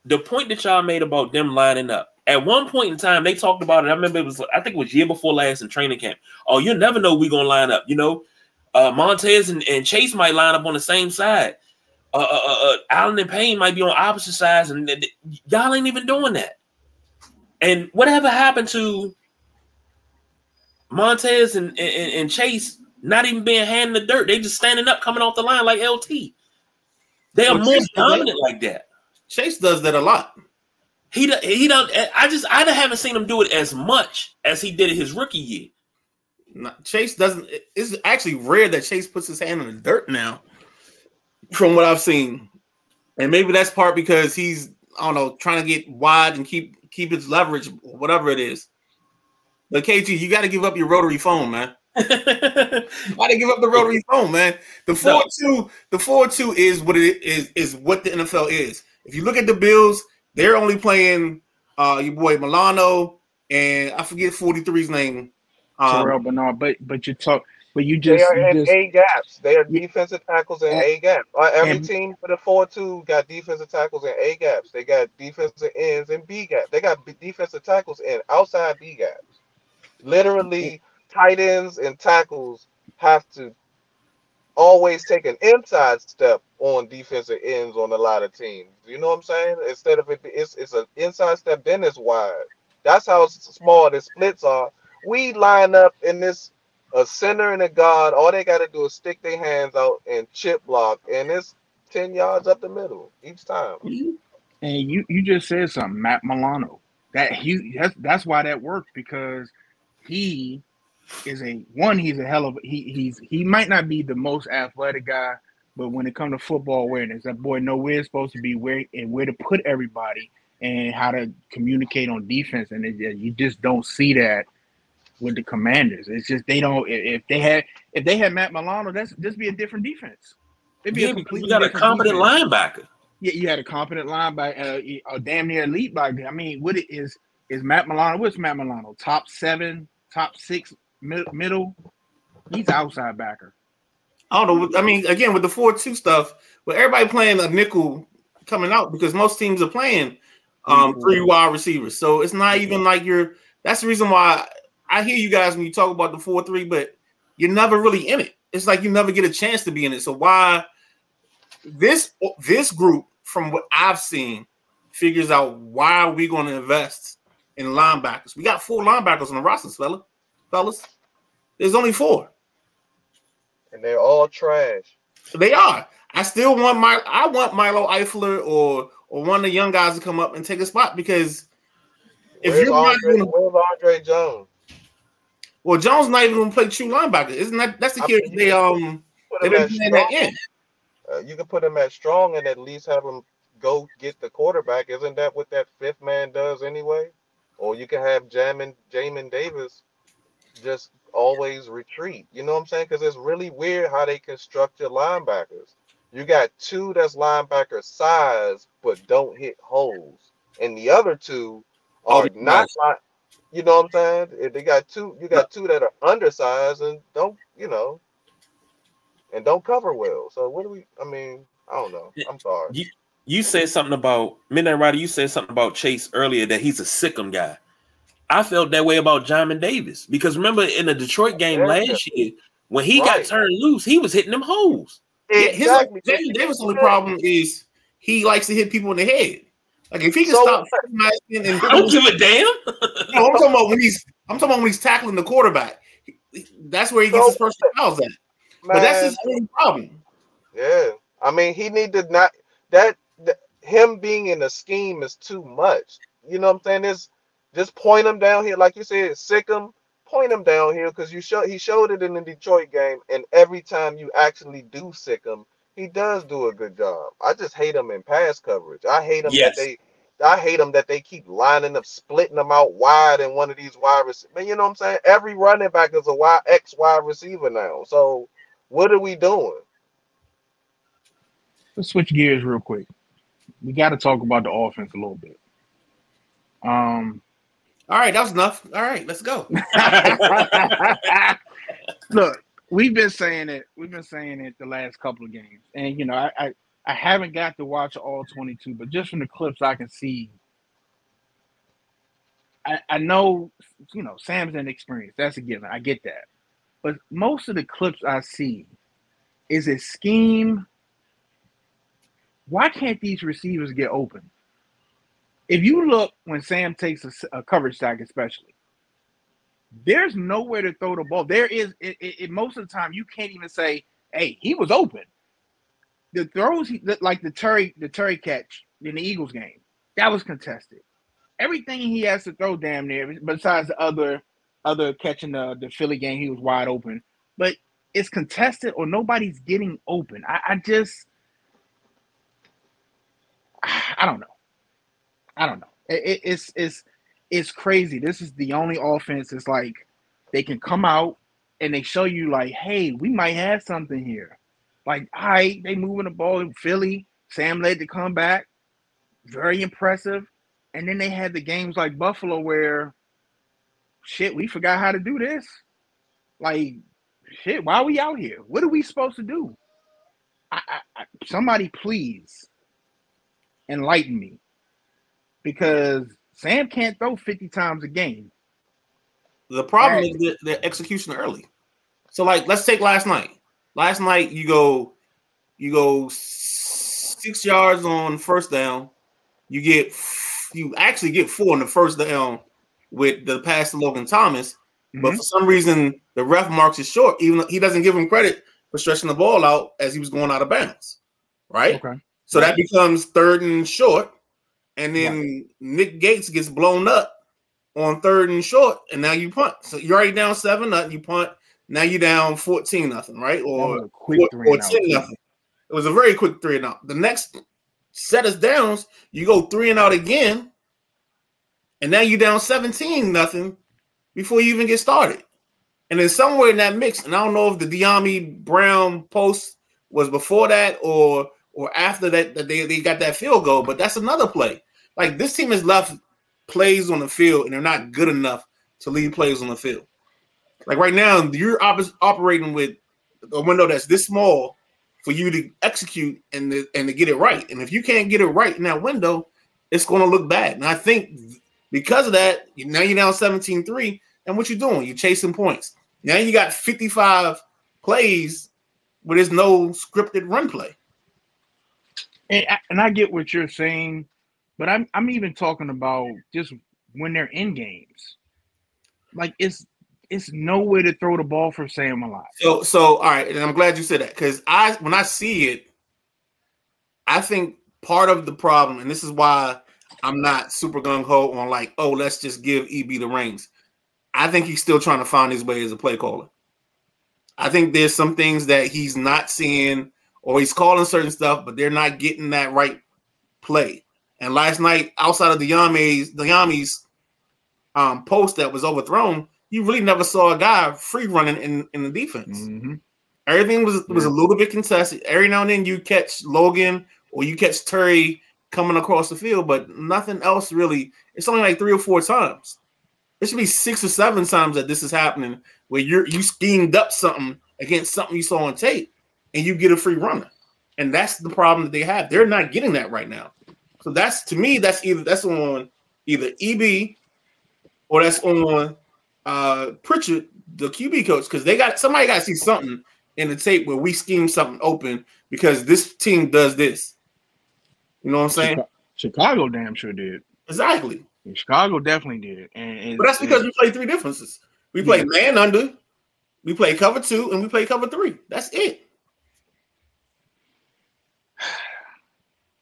the point that y'all made about them lining up at one point in time, they talked about it. I remember it was, I think it was year before last in training camp. Oh, you never know we're gonna line up. You know, uh, Montez and, and Chase might line up on the same side. Uh, uh, uh, uh Allen and Payne might be on opposite sides, and, and y'all ain't even doing that. And whatever happened to Montez and, and, and Chase not even being hand in the dirt? They just standing up, coming off the line like LT. They are well, more dominant like that. Chase does that a lot. He he don't. I just I haven't seen him do it as much as he did in his rookie year. Chase doesn't. It's actually rare that Chase puts his hand in the dirt now, from what I've seen, and maybe that's part because he's I don't know trying to get wide and keep keep his leverage, whatever it is. But KG, you got to give up your rotary phone, man. [LAUGHS] Why to give up the rotary phone, man? The four two, the four two is what it is is what the NFL is. If you look at the Bills, they're only playing uh your boy Milano and I forget 43's name. Um, Terrel Bernard, but but you talk but you just they are in just, A gaps. They are defensive tackles in A gaps. Uh, every and, team for the four two got defensive tackles in A gaps. They got defensive ends in B gaps. They got defensive tackles in outside B gaps. Literally, tight ends and tackles have to always take an inside step on defensive ends on a lot of teams. You know what I'm saying? Instead of it, it's it's an inside step, then it's wide. That's how small the splits are. We line up in this a center and a guard. All they got to do is stick their hands out and chip block, and it's ten yards up the middle each time. And you you just said something, Matt Milano. That he that's that's why that works because he is a one. He's a hell of he he's he might not be the most athletic guy, but when it comes to football awareness, that boy know where it's supposed to be, where and where to put everybody, and how to communicate on defense. And it, you just don't see that with the Commanders. It's just they don't. If they had if they had Matt Milano, that's just be a different defense. It'd be yeah, a completely you got a competent defense. linebacker. Yeah, you had a competent linebacker, uh, a damn near elite linebacker. I mean, what it is is Matt Milano? What's Matt Milano? Top seven, top six middle. He's outside backer. I don't know. I mean, again, with the four-two stuff, with everybody playing a nickel coming out because most teams are playing um, three wide receivers. So it's not even like you're. That's the reason why I hear you guys when you talk about the four-three, but you're never really in it. It's like you never get a chance to be in it. So why this this group, from what I've seen, figures out why we're we going to invest in linebackers? We got four linebackers on the roster, fella fellas. There's only four. And they're all trash. They are. I still want my I want Milo Eifler or or one of the young guys to come up and take a spot because if where's you're Andre, not gonna, where's Andre Jones? Well, Jones not even gonna play true linebacker. Isn't that that's the kid they um they've been playing that in. Uh, you can put him at strong and at least have him go get the quarterback. Isn't that what that fifth man does anyway? Or you can have Jamin Jamin Davis just always retreat. You know what I'm saying? Because it's really weird how they construct your linebackers. You got two that's linebacker size, but don't hit holes, and the other two oh, are oh, not. Nice. you know what I'm saying? They got two. You got two that are undersized and don't. You know, and don't cover well. So what do we? I mean, I don't know. I'm sorry. You, you said something about Midnight Rider. You said something about Chase earlier that he's a sickum guy. I felt that way about Jamin Davis because remember in the Detroit game last year when he right. got turned loose, he was hitting them holes. Exactly. His Jamin Davis' only problem is he likes to hit people in the head. Like if he can so, stop and, and I don't give a damn. [LAUGHS] no, I'm talking about when he's I'm talking about when he's tackling the quarterback. That's where he gets so, his first fouls at. Man, but that's his only problem. Yeah, I mean he need to not that, that him being in a scheme is too much. you know what I'm saying? This just point him down here, like you said, sick him, point him down here because you show he showed it in the Detroit game, and every time you actually do sick him, he does do a good job. I just hate him in pass coverage. I hate him Yes. that they I hate them that they keep lining up, splitting them out wide in one of these wide receivers. Man, you know what I'm saying? Every running back is a wide X wide receiver now. So what are we doing? Let's switch gears real quick. We got to talk about the offense a little bit. Um, All right, that was enough. All right, let's go. [LAUGHS] [LAUGHS] look, we've been saying it. We've been saying it the last couple of games, and you know, I, I I haven't got to watch all 22, but just from the clips I can see, I, I know, you know, Sam's inexperienced. That's a given. I get that. But most of the clips I see is a scheme. Why can't these receivers get open? If you look when Sam takes a coverage sack, especially, there's nowhere to throw the ball. There is, it, it, it- most of the time, you can't even say, "Hey, he was open." The throws, he, like the Terry, the Terry catch in the Eagles game, that was contested. Everything he has to throw, damn near, besides the other, other catching the the Philly game, he was wide open. But it's contested, or nobody's getting open. I, I just, I don't know. I don't know. It, it, it's it's it's crazy. This is the only offense. It's like they can come out and they show you like, hey, we might have something here. Like, all right, they moving the ball in Philly. Sam led the comeback. Very impressive. And then they had the games like Buffalo where shit, we forgot how to do this. Like, shit, why are we out here? What are we supposed to do? I, I, I, somebody please enlighten me because Sam can't throw 50 times a game. The problem Right. is the, the execution early. So, like, let's take last night. Last night, you go, you go six yards on first down. You get, you actually get four on the first down with the pass to Logan Thomas. But Mhm. for some reason, the ref marks it short, even though he doesn't give him credit for stretching the ball out as he was going out of bounds. Right. Okay. So that becomes third and short, and then Nick Gates gets blown up on third and short, and now you punt. So you're already down seven nothing. You punt. Now you're down fourteen nothing, right? Or quick or, three or ten nothing. It was a very quick three and out. The next set us downs, you go three and out again, and now you're down seventeen nothing before you even get started. And then somewhere in that mix, and I don't know if the Dyami Brown post was before that or or after that that they, they got that field goal, but that's another play. Like this team has left plays on the field and they're not good enough to leave plays on the field. Like right now, you're op- operating with a window that's this small for you to execute and to, and to get it right. And if you can't get it right in that window, it's going to look bad. And I think because of that, now you're down 17-3, and what you're doing? You're chasing points. Now you got 55 plays where there's no scripted run play. And I, and I get what you're saying, but I'm I'm even talking about just when they're in games. Like it's it's nowhere to throw the ball for Sam a lot. So, so all right, and I'm glad you said that because I, when I see it, I think part of the problem, and this is why I'm not super gung ho on like, oh, let's just give EB the reins. I think he's still trying to find his way as a play caller. I think there's some things that he's not seeing, or he's calling certain stuff, but they're not getting that right play. And last night, outside of the Yami's, the Yami's um, post that was overthrown, you really never saw a guy free running in, in the defense. Mhm. Everything was was a little bit contested. Every now and then you catch Logan or you catch Terry coming across the field, but nothing else really. It's only like three or four times. It should be six or seven times that this is happening where you're you schemed up something against something you saw on tape and you get a free runner. And that's the problem that they have. They're not getting that right now. So that's to me, that's either that's on either EB or that's on uh Pritchard, the QB coach, because they got somebody got to see something in the tape where we scheme something open because this team does this. You know what I'm saying? Chicago damn sure did. Exactly. Chicago definitely did. And, and But that's because we play three differences. We play Yeah. man under, we play cover two, and we play cover three. That's it. It- it-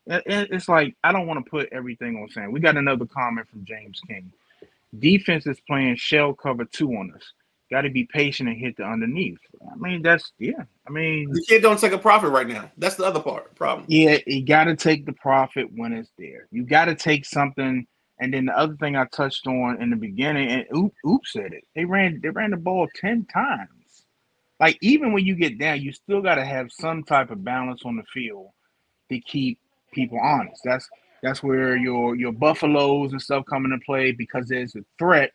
It's like I don't want to put everything on Sam. We got another comment from James King. Defense is playing shell cover two on us. Got to be patient and hit the underneath. I mean, that's yeah. I mean, The kid don't take a profit right now. That's the other part problem. yeah, you got to take the profit when it's there. You got to take something. And then the other thing I touched on in the beginning, and Oop, Oop said it. They ran they ran the ball ten times. Like even when you get down, you still got to have some type of balance on the field to keep people honest. That's that's where your your buffaloes and stuff come into play because there's a threat,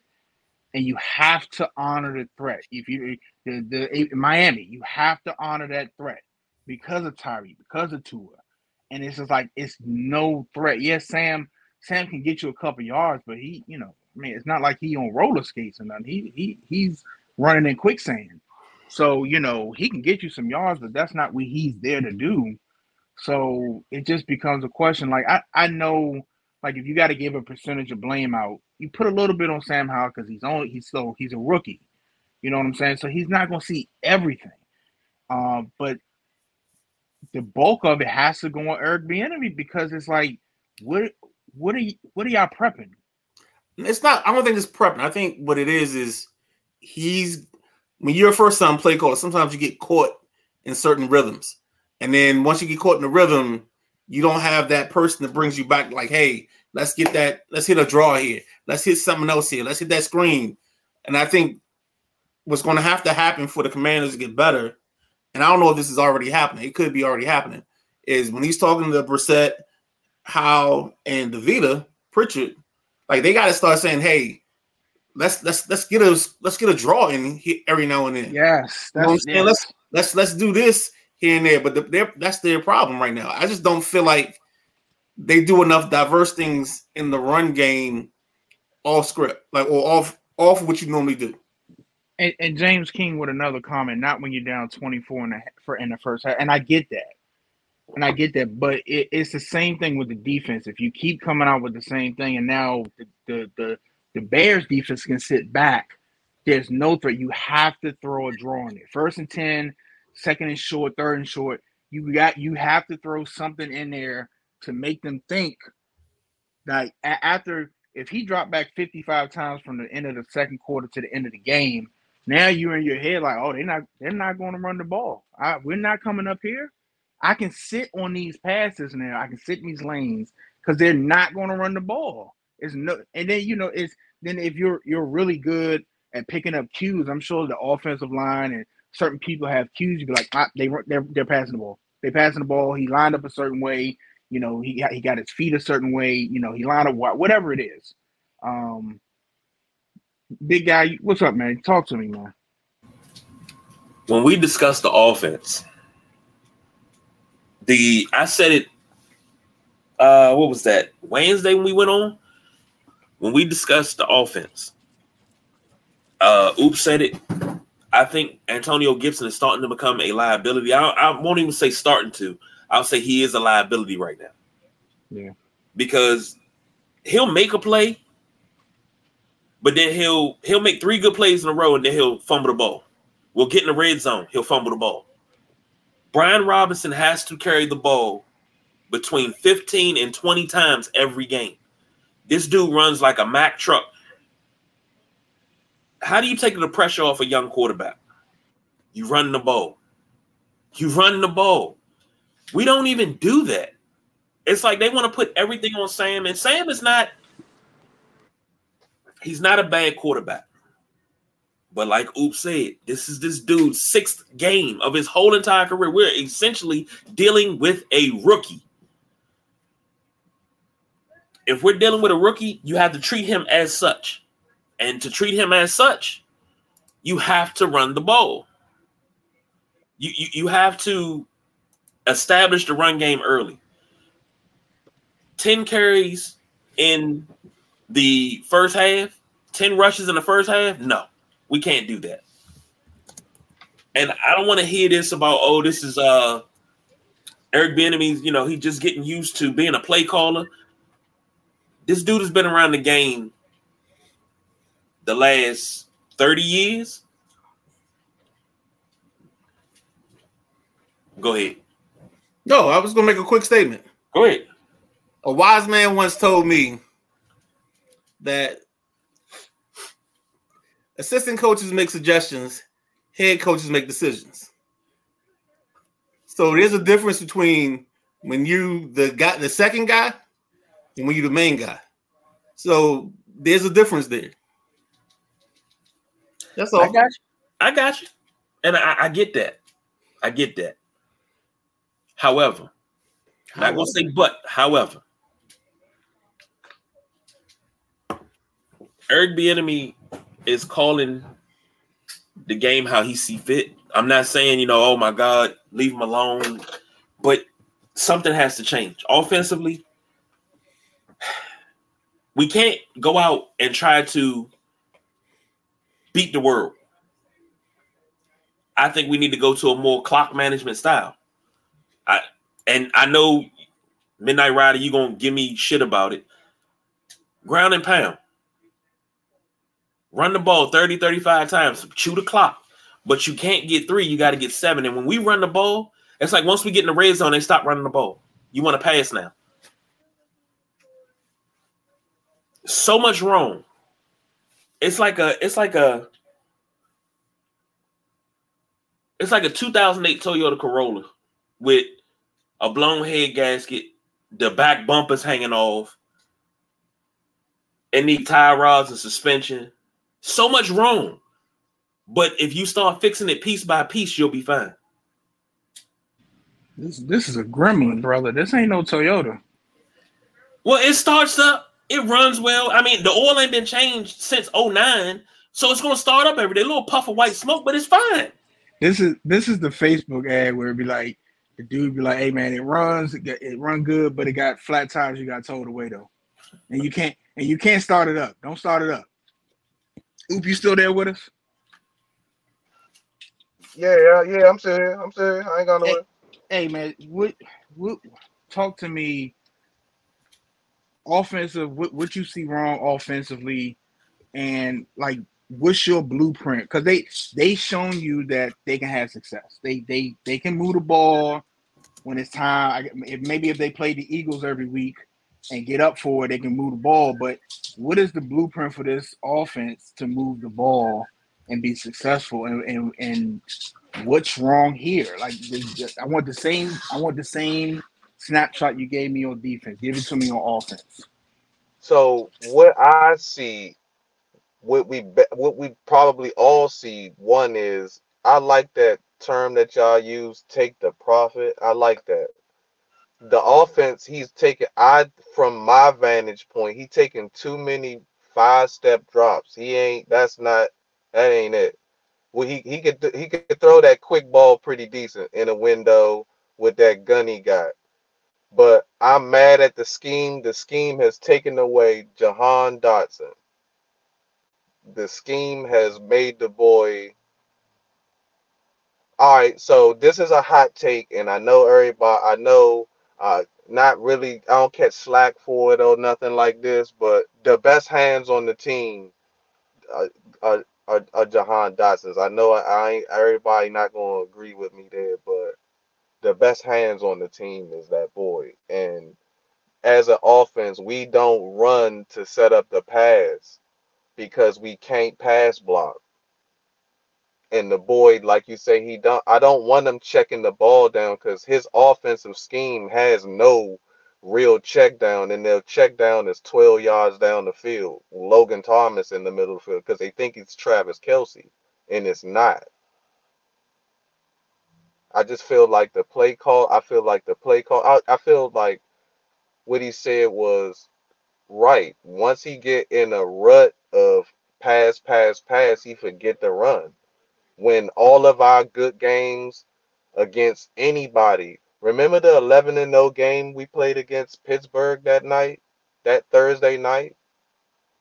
and you have to honor the threat. If you the the Miami, you have to honor that threat because of Tyree, because of Tua, and it's just like it's no threat. Yes, Sam Sam can get you a couple yards, but he, you know, I mean, it's not like he on roller skates or nothing. He he he's running in quicksand. So, you know, he can get you some yards, but that's not what he's there to do. So it just becomes a question. Like I, I know like if you got to give a percentage of blame out, you put a little bit on Sam Howell because he's only he's so he's a rookie. You know what I'm saying? So he's not gonna see everything. Um, but the bulk of it has to go on Eric Bieniemy because it's like, what what are you what are y'all prepping? It's not. I don't think it's prepping. I think what it is is he's when you're a first time play caller. Sometimes you get caught in certain rhythms, and then once you get caught in the rhythm, you don't have that person that brings you back. Like, hey, let's get that. Let's hit a draw here. Let's hit something else here. Let's hit that screen. And I think what's going to have to happen for the Commanders to get better, and I don't know if this is already happening. It could be already happening. Is when he's talking to Brissett, Howe, and Tavita Pritchard like they got to start saying, "Hey, let's let's let's get a let's get a draw in here every now and then." Yes, You know what I'm saying? yes. Let's let's let's do this here and there. But the, that's their problem right now. I just don't feel like they do enough diverse things in the run game, off script, like or off off what you normally do. and, and James King with another comment, not when you're down 24 in the for in the first half, and I get that, and I get that, but it, it's the same thing with the defense. If you keep coming out with the same thing, and now the the the, the Bears defense can sit back, there's no threat. You have to throw a draw on it. First and 10, second and short, third and short. You got you have to throw something in there to make them think a- after if he dropped back 55 times from the end of the second quarter to the end of the game, now you're in your head like, oh, they're not they're not going to run the ball. I, we're not coming up here. I can sit on these passes now. I can sit in these lanes because they're not going to run the ball. It's no, and then you know it's then if you're you're really good at picking up cues, I'm sure the offensive line and certain people have cues. You be like, ah, they they're they're passing the ball. They passing the ball. He lined up a certain way. You know, he got, he got his feet a certain way. You know, he lined up whatever it is. Um, big guy, what's up, man? Talk to me, man. when we discussed the offense, the I said it. Uh, what was that Wednesday when we went on? When we discussed the offense, uh, Oops said it. I think Antonio Gibson is starting to become a liability. I, I won't even say starting to. I'll say he is a liability right now. Yeah. because he'll make a play, but then he'll he'll make three good plays in a row, and then he'll fumble the ball. We'll get in the red zone. He'll fumble the ball. Brian Robinson has to carry the ball between 15 and 20 times every game. This dude runs like a Mack truck. How do you take the pressure off a young quarterback? You run the ball. You run the ball. We don't even do that. It's like they want to put everything on Sam, and Sam is not. He's not a bad quarterback. But like Oop said, this is this dude's sixth game of his whole entire career. We're essentially dealing with a rookie. If we're dealing with a rookie, you have to treat him as such. And to treat him as such, you have to run the ball. You, you, you have to establish the run game early. 10 carries in the first half, 10 rushes in the first half. No, we can't do that. And I don't want to hear this about, oh, this is uh Eric Bieniemy's, you know, he just getting used to being a play caller. This dude has been around the game the last 30 years. Go ahead. No, I was gonna make a quick statement. Go ahead. A wise man once told me that assistant coaches make suggestions, head coaches make decisions. So there's a difference between when you the guy, the second guy, and when you the main guy. So there's a difference there. That's all. I got you. I got you. And I, I get that. I get that. However, I'm not gonna say but, however, Eric Bieniemy is calling the game how he see fit. I'm not saying, you know, oh my God, leave him alone, but something has to change. Offensively, [SIGHS] we can't go out and try to beat the world. I think we need to go to a more clock management style. I and I know Midnight Rider, you're gonna give me shit about it. Ground and pound. Run the ball 30, 35 times, chew the clock. But you can't get three, you got to get seven. And when we run the ball, it's like once we get in the red zone, they stop running the ball. You want to pass now. So much wrong. It's like a, it's like a, it's like a 2008 Toyota Corolla with a blown head gasket, the back bumpers hanging off, and need tie rods and suspension. So much wrong. But if you start fixing it piece by piece, you'll be fine. This this is a gremlin, brother. This ain't no Toyota. Well, it starts up, it runs well. I mean, the oil ain't been changed since 09, so it's gonna start up every day. A little puff of white smoke, but it's fine. This is this is the Facebook ad where it'd be like the dude be like, "Hey man, it runs, it, it run good, but it got flat tires. You got towed away though, and you can't and you can't start it up. Don't start it up." Oop, you still there with us? Yeah, yeah, yeah. I'm still here. I'm still here. I ain't got no. Hey. Hey man, what what talk to me offensive what, what you see wrong offensively and like what's your blueprint? Because they they shown you that they can have success. They they they can move the ball when it's time. If, maybe if they play the eagles every week and get up for it they can move the ball. But what is the blueprint for this offense to move the ball and be successful? And and, and what's wrong here? Like i want the same i want the same snapshot you gave me on defense give it to me on offense So what I see, what we what we probably all see, one is I like that term that y'all use, take the profit. I like that. The offense, he's taking I from my vantage point, he taking too many five step drops. He ain't that's not that ain't it. Well, he he could he could throw that quick ball pretty decent in a window with that gun he got. But I'm mad at the scheme. The scheme has taken away Jahan Dotson. The scheme has made the boy. All right, so this is a hot take, and I know everybody. I know, uh, not really. I don't catch slack for it or nothing like this. But the best hands on the team, uh, are, are, are Jahan Dotson's. I know I, I ain't everybody not gonna agree with me there, but the best hands on the team is that boy. And as an offense, we don't run to set up the pass because we can't pass block. And the boy, like you say, he don't. I don't want him checking the ball down because his offensive scheme has no real check down, and their check down is 12 yards down the field. Logan Thomas in the middle the field because they think it's Travis Kelce, and it's not. I just feel like the play call. I feel like the play call. I, I feel like what he said was right. Once he get in a rut of pass, pass, pass, he forget to run. When all of our good games against anybody, remember the 11 and 0 game we played against Pittsburgh that night, that Thursday night,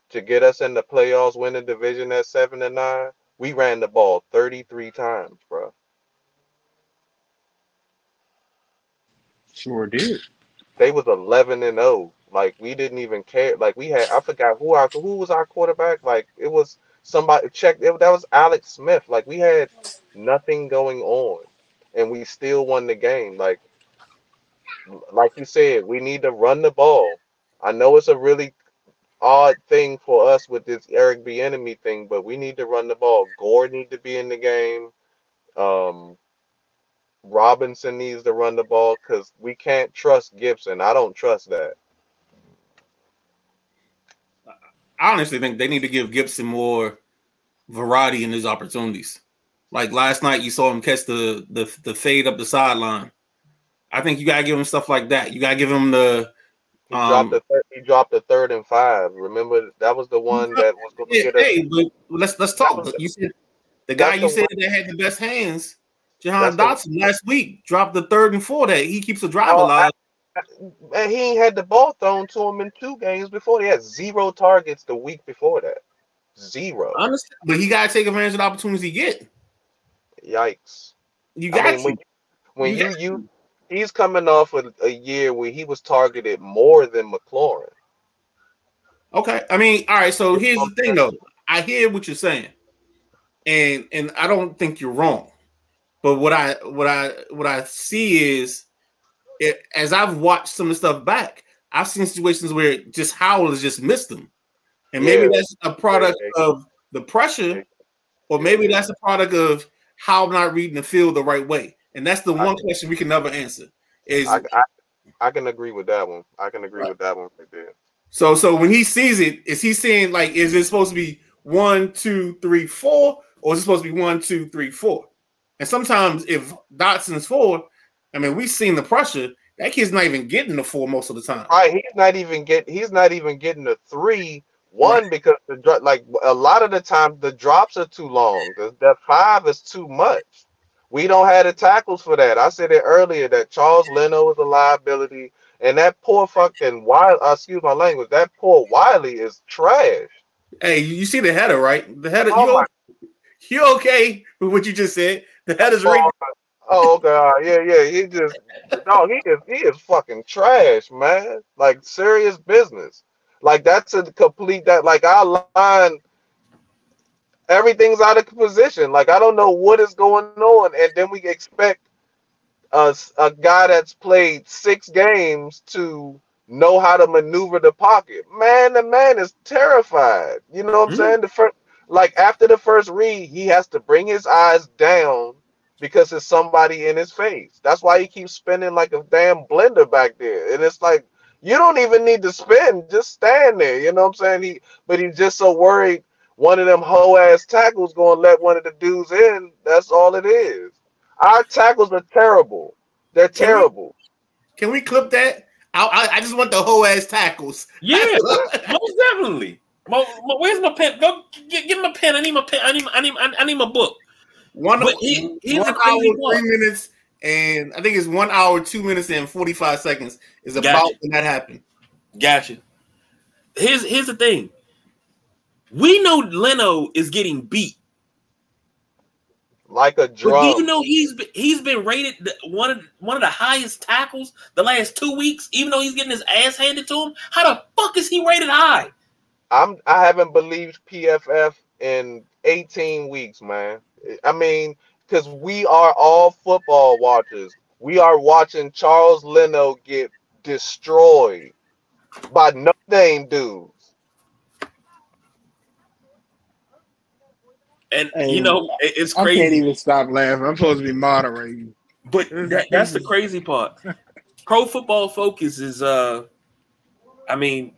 to get us in the playoffs, win the division at seven and nine. We ran the ball 33 times, bro. Sure did they was 11 and 0 like we didn't even care like we had i forgot who our who was our quarterback like it was somebody check that was alex smith like we had nothing going on and we still won the game like like you said, we need to run the ball. I know it's a really odd thing for us with this Eric Bieniemy thing, but we need to run the ball. Gore need to be in the game. Um, Robinson needs to run the ball because we can't trust Gibson. I don't trust that. I honestly think they need to give Gibson more variety in his opportunities. Like last night, you saw him catch the the, the fade up the sideline. I think you gotta give him stuff like that. You gotta give him the. He Um, dropped the third, he dropped the third and five. Remember that was the one that was going to yeah, get us. hey, but let's let's talk. You said the guy you said that had the best hands, Jahan Dotson, last week dropped the third and four. That he keeps the drive Oh, alive. And he ain't had the ball thrown to him in two games before. He had zero targets the week before that. Zero. I but he gotta take advantage of the opportunities he get. Yikes. You I got mean, to. when, when You you he's coming off a, a year where he was targeted more than McLaurin. Okay. I mean, all right. So here's the thing, though. I hear what you're saying, and and I don't think you're wrong. But what I what I what I see is, it, as I've watched some of the stuff back, I've seen situations where just Howell has just missed them, and maybe Yeah. that's a product of the pressure, or maybe that's a product of how I'm not reading the field the right way. And that's the I- one question we can never answer. Is I, I I can agree with that one. I can agree Right. with that one right there. So so when he sees it, is he seeing like is it supposed to be one, two, three, four, or is it supposed to be one, two, three, four? And sometimes if Dotson's four, I mean we've seen the pressure. That kid's not even getting the four most of the time. Right, he's not even get he's not even getting the three. One because the like a lot of the time the drops are too long. The, the five is too much. We don't have the tackles for that. I said it earlier that Charles Leno is a liability, and that poor fucking Wylie, uh, excuse my language, that poor Wylie is trash. Hey, you see the header, right? The header, Oh you, you okay with what you just said? [LAUGHS] The header's right. Oh god, yeah, yeah. He just no, he is he is fucking trash, man. Like serious business. Like that's a complete that like our line everything's out of position. Like I don't know what is going on, and then we expect us a guy that's played six games to know how to maneuver the pocket. Man, the man is terrified. You know what I'm Mhm. saying? The first like after the first read, he has to bring his eyes down because there's somebody in his face. That's why he keeps spinning like a damn blender back there. And it's like you don't even need to spin, just stand there. You know what I'm saying? He but he's just so worried one of them hoe ass tackles gonna let one of the dudes in. That's all it is. Our tackles are terrible. They're Can we- terrible. Can we clip that? I, I, I just want the whole ass tackles. Yeah, [LAUGHS] most definitely. Mo, Mo- where's my pen? Go get, get my pen. I need my pen. I need I need I need my book. One, But he- here's one the hour, part. three minutes, and I think it's one hour, two minutes, and 45 seconds is Gotcha. about when that happened. Gotcha. Here's here's the thing. We know Leno is getting beat, Like a but drum. do you know he's been, he's been rated one of one of the highest tackles the last two weeks, even though he's getting his ass handed to him. How the fuck is he rated high? I'm I haven't believed PFF in 18 weeks, man. I mean, because we are all football watchers. We are watching Charles Leno get destroyed by no name dudes. And Hey, you know it- it's I can't crazy. even stop laughing. I'm supposed to be moderating. But that, that's the crazy part. Pro Football Focus is uh, I mean,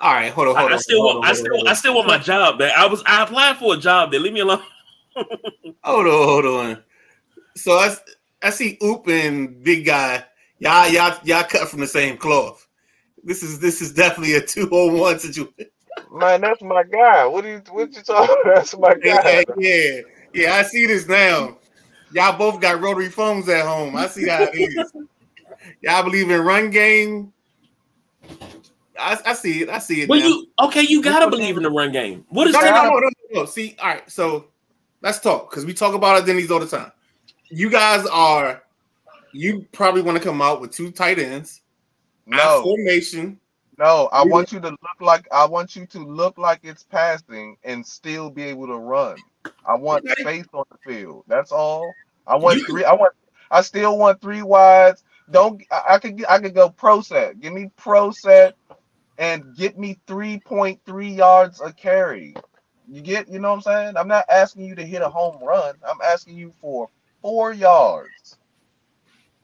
All right, hold on, hold I, on. I still hold want on, I hold on, still I still want my job. There, I was I applied for a job there. Leave me alone. [LAUGHS] Hold on, hold on. So I, I see Oop and Big Guy. Y'all, y'all, y'all cut from the same cloth. This is this is definitely a two on one situation. Man, that's my guy. What are you what you talking? About? [LAUGHS] That's my guy. Yeah, yeah, yeah. I see this now. Y'all both got rotary phones at home. I see how it is. [LAUGHS] Y'all believe in run game. I, I see it. I see it. Well, now. you okay? You gotta believe in the run game. What is No, no, that? no, no, no, no. See, all right. So let's talk because we talk about identities all the time. You guys are, you probably want to come out with two tight ends, No, formation. no. I We- want you to look like I want you to look like it's passing and still be able to run. I want Okay. space on the field. That's all. I want You- three. I want. I still want three wides don't I, I could I could go pro set. Give me pro set and get me 3.3 yards a carry. You get, you know what I'm saying? I'm not asking you to hit a home run. I'm asking you for four yards.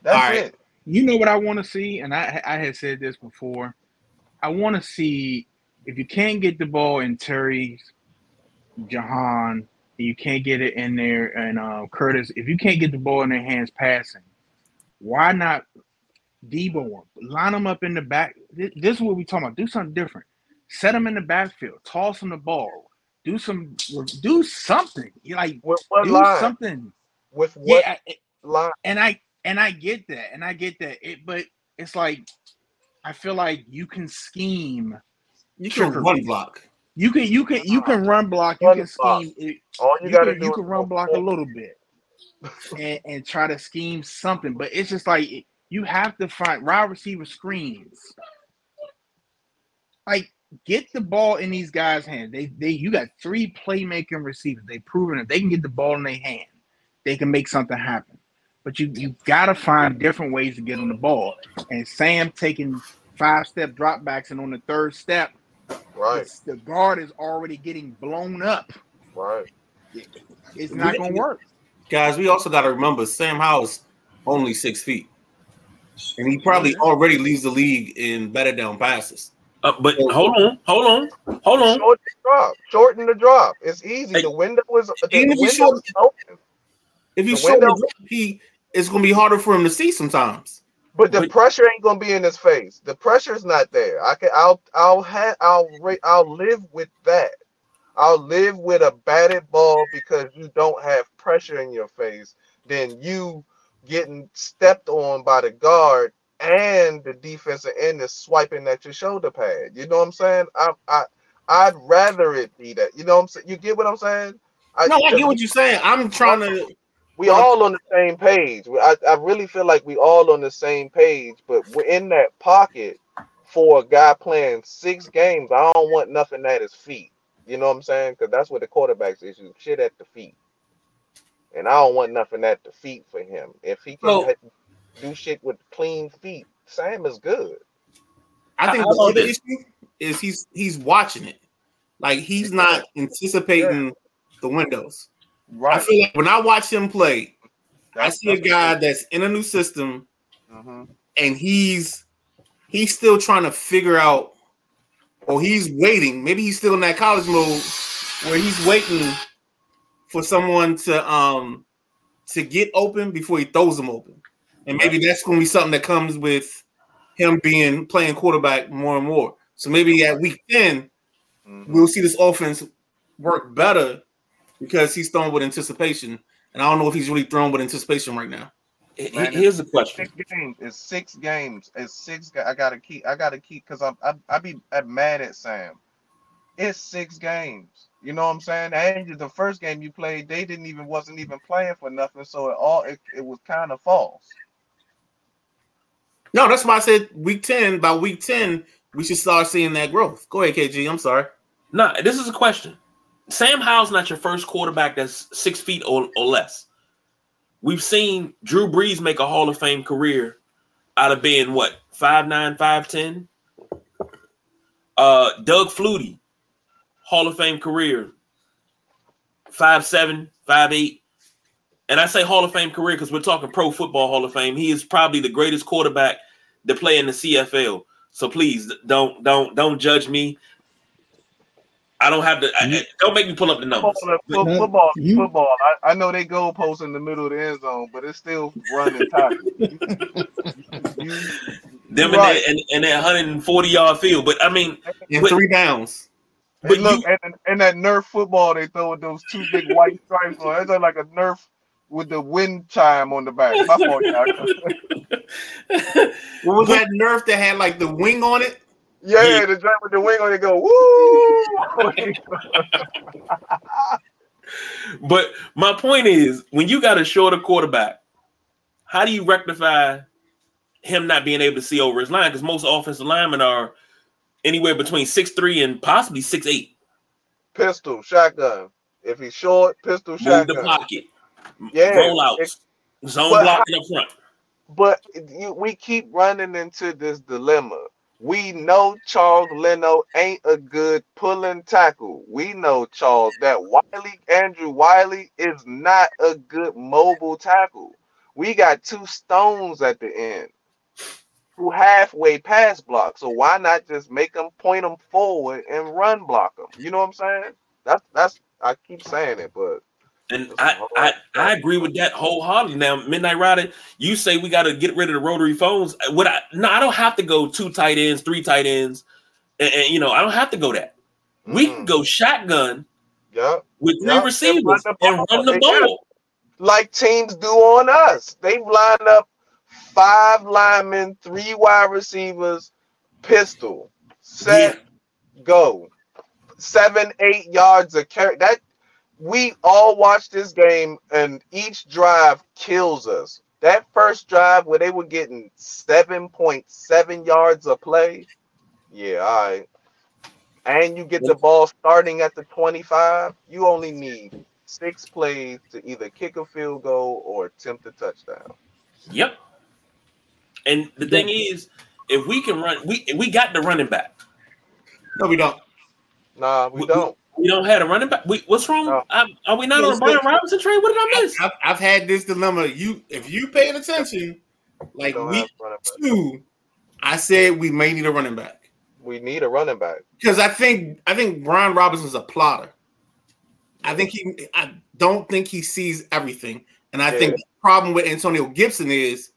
That's All right. it. You know what I want to see, and I I had said this before. I want to see if you can't get the ball in Terry's Jahan, you can't get it in there, and uh, Curtis. If you can't get the ball in their hands passing, why not Debo 'em? Line them up in the back. This, this is what we talking about. Do something different. Set them in the backfield. Toss them the ball. Do some. Do something. You like With what do line? something. With what Yeah, I- line? and I and I get that, and I get that. It, but it's like I feel like you can scheme. You can Trigger. run block. You can you can you can run block. You Run can block. scheme. It, All you, you, gotta can do you can run block a little bit, and and try to scheme something. But it's just like you have to find wide receiver screens. Like get the ball in these guys' hands. They they you got three playmaking receivers. They proven if they can get the ball in their hand, they can make something happen. But you you gotta find different ways to get on the ball. And Sam taking five step dropbacks, and on the third step, Right, the guard is already getting blown up. right. It's not gonna work. Guys, we also got to remember Sam Howell's only six feet. And he probably already leads the league in better down passes. Uh, but hold on, hold on, hold on. Shorten the drop. Shorten the drop. It's easy. Hey, the window is the even if you window short- is open. If you The show window- the he it's gonna be harder for him to see sometimes. But the But- pressure ain't gonna be in his face. The pressure's not there. I can. I'll. I'll have. I'll. ra- I'll live with that. I'll live with a batted ball because you don't have pressure in your face. Then you getting stepped on by the guard and the defensive end is swiping at your shoulder pad. You know what I'm saying? I. I. I'd rather it be that. You know what I'm saying? You get what I'm saying? I, No, I get what you're saying. I'm trying to we all on the same page. I, I really feel like we all on the same page, but we're in that pocket for a guy playing six games. I don't want nothing at his feet. You know what I'm saying? Because that's what the quarterback's issue. Shit at the feet. And I don't want nothing at the feet for him. If he can So- do shit with clean feet, Sam is good. I think How the other issue is he's he's watching it. Like he's not anticipating the windows. I Right. feel like when I watch him play, I see a that's- guy that's in a new system Mhm. and he's he's still trying to figure out or he's waiting. Maybe he's still in that college mode where he's waiting for someone to um to get open before he throws them open. And maybe that's going to be something that comes with him being playing quarterback more and more. So maybe at week 10, Mhm. we'll see this offense work better because he's thrown with anticipation. And I don't know if he's really thrown with anticipation right now. Man, Here's the question. Six games. It's six games. It's six. I gotta keep. I gotta keep because I'm. I, I be I'm mad at Sam. It's six games. You know what I'm saying? And the first game you played, they didn't even wasn't even playing for nothing. So it all it, it was kind of false. No, that's why I said week 10. By week 10, we should start seeing that growth. Go ahead, KG. I'm sorry. No, this is a question. Sam Howell's not your first quarterback that's six feet or, or less. We've seen Drew Brees make a Hall of Fame career out of being what five nine, five ten. Uh, Doug Flutie, Hall of Fame career, five seven, five eight. And I say Hall of Fame career because we're talking Pro Football Hall of Fame. He is probably the greatest quarterback to play in the CFL. So please don't don't don't judge me. I don't have to. I- I- don't make me pull up the numbers. Football, football, football. I, I know they goalposts in the middle of the end zone, but it's still running tight. [LAUGHS] You- Them Right. in, that, in, in that 140 yard field. But I mean, In But- three downs. But look, you- and, and that Nerf football they throw with those two big white stripes on. It's like a Nerf with the wind chime on the back. My [LAUGHS] fault. What was that Nerf that had like the wing on it? Yeah, Yeah. the joint with the wing on it go woo. but my point is, when you got a shorter quarterback, how do you rectify him not being able to see over his line? Because most offensive linemen are anywhere between six three and possibly six eight. pistol, shotgun. If he's short, pistol, Move the shotgun. pocket, Yeah, rollouts, it- zone blocking up front. but you, we keep running into this dilemma. We know Charles Leno ain't a good pulling tackle. We know Charles that Wylie Andrew Wylie is not a good mobile tackle. We got two stones at the end who halfway pass block. So why not just make them point them forward and run block them? You know what I'm saying? That's that's I keep saying it, but And I, I I agree with that wholeheartedly. Now, Midnight Rider, you say we got to get rid of the rotary phones. What I no, I don't have to go two tight ends, three tight ends, and, and, you know I don't have to go that. We can Mm. go shotgun yeah, with three Yeah, and receivers run the and ball. run the ball. like teams do on us. They've lined up five linemen, three wide receivers, pistol, set, go. Seven, eight yards of carry. That we all watched this game, and each drive kills us. That first drive where they were getting 7.7 yards of play. Yeah, all right. And you get the ball starting at the 25, you only need six plays to either kick a field goal or attempt a touchdown. Yep. And the thing is, if we can run, we we got the running back. No, we don't. Nah, we We- don't. We don't have a running back. We, what's wrong? No. Are, are we not No, on a Brian Robinson train? What did I miss? I've, I've had this dilemma. You, if you paying attention, like don't week have running back. two, I said we may need a running back We need a running back. because I think I think Brian Robinson's a plotter. I think he. I don't think he sees everything, and I think the problem with Antonio Gibson is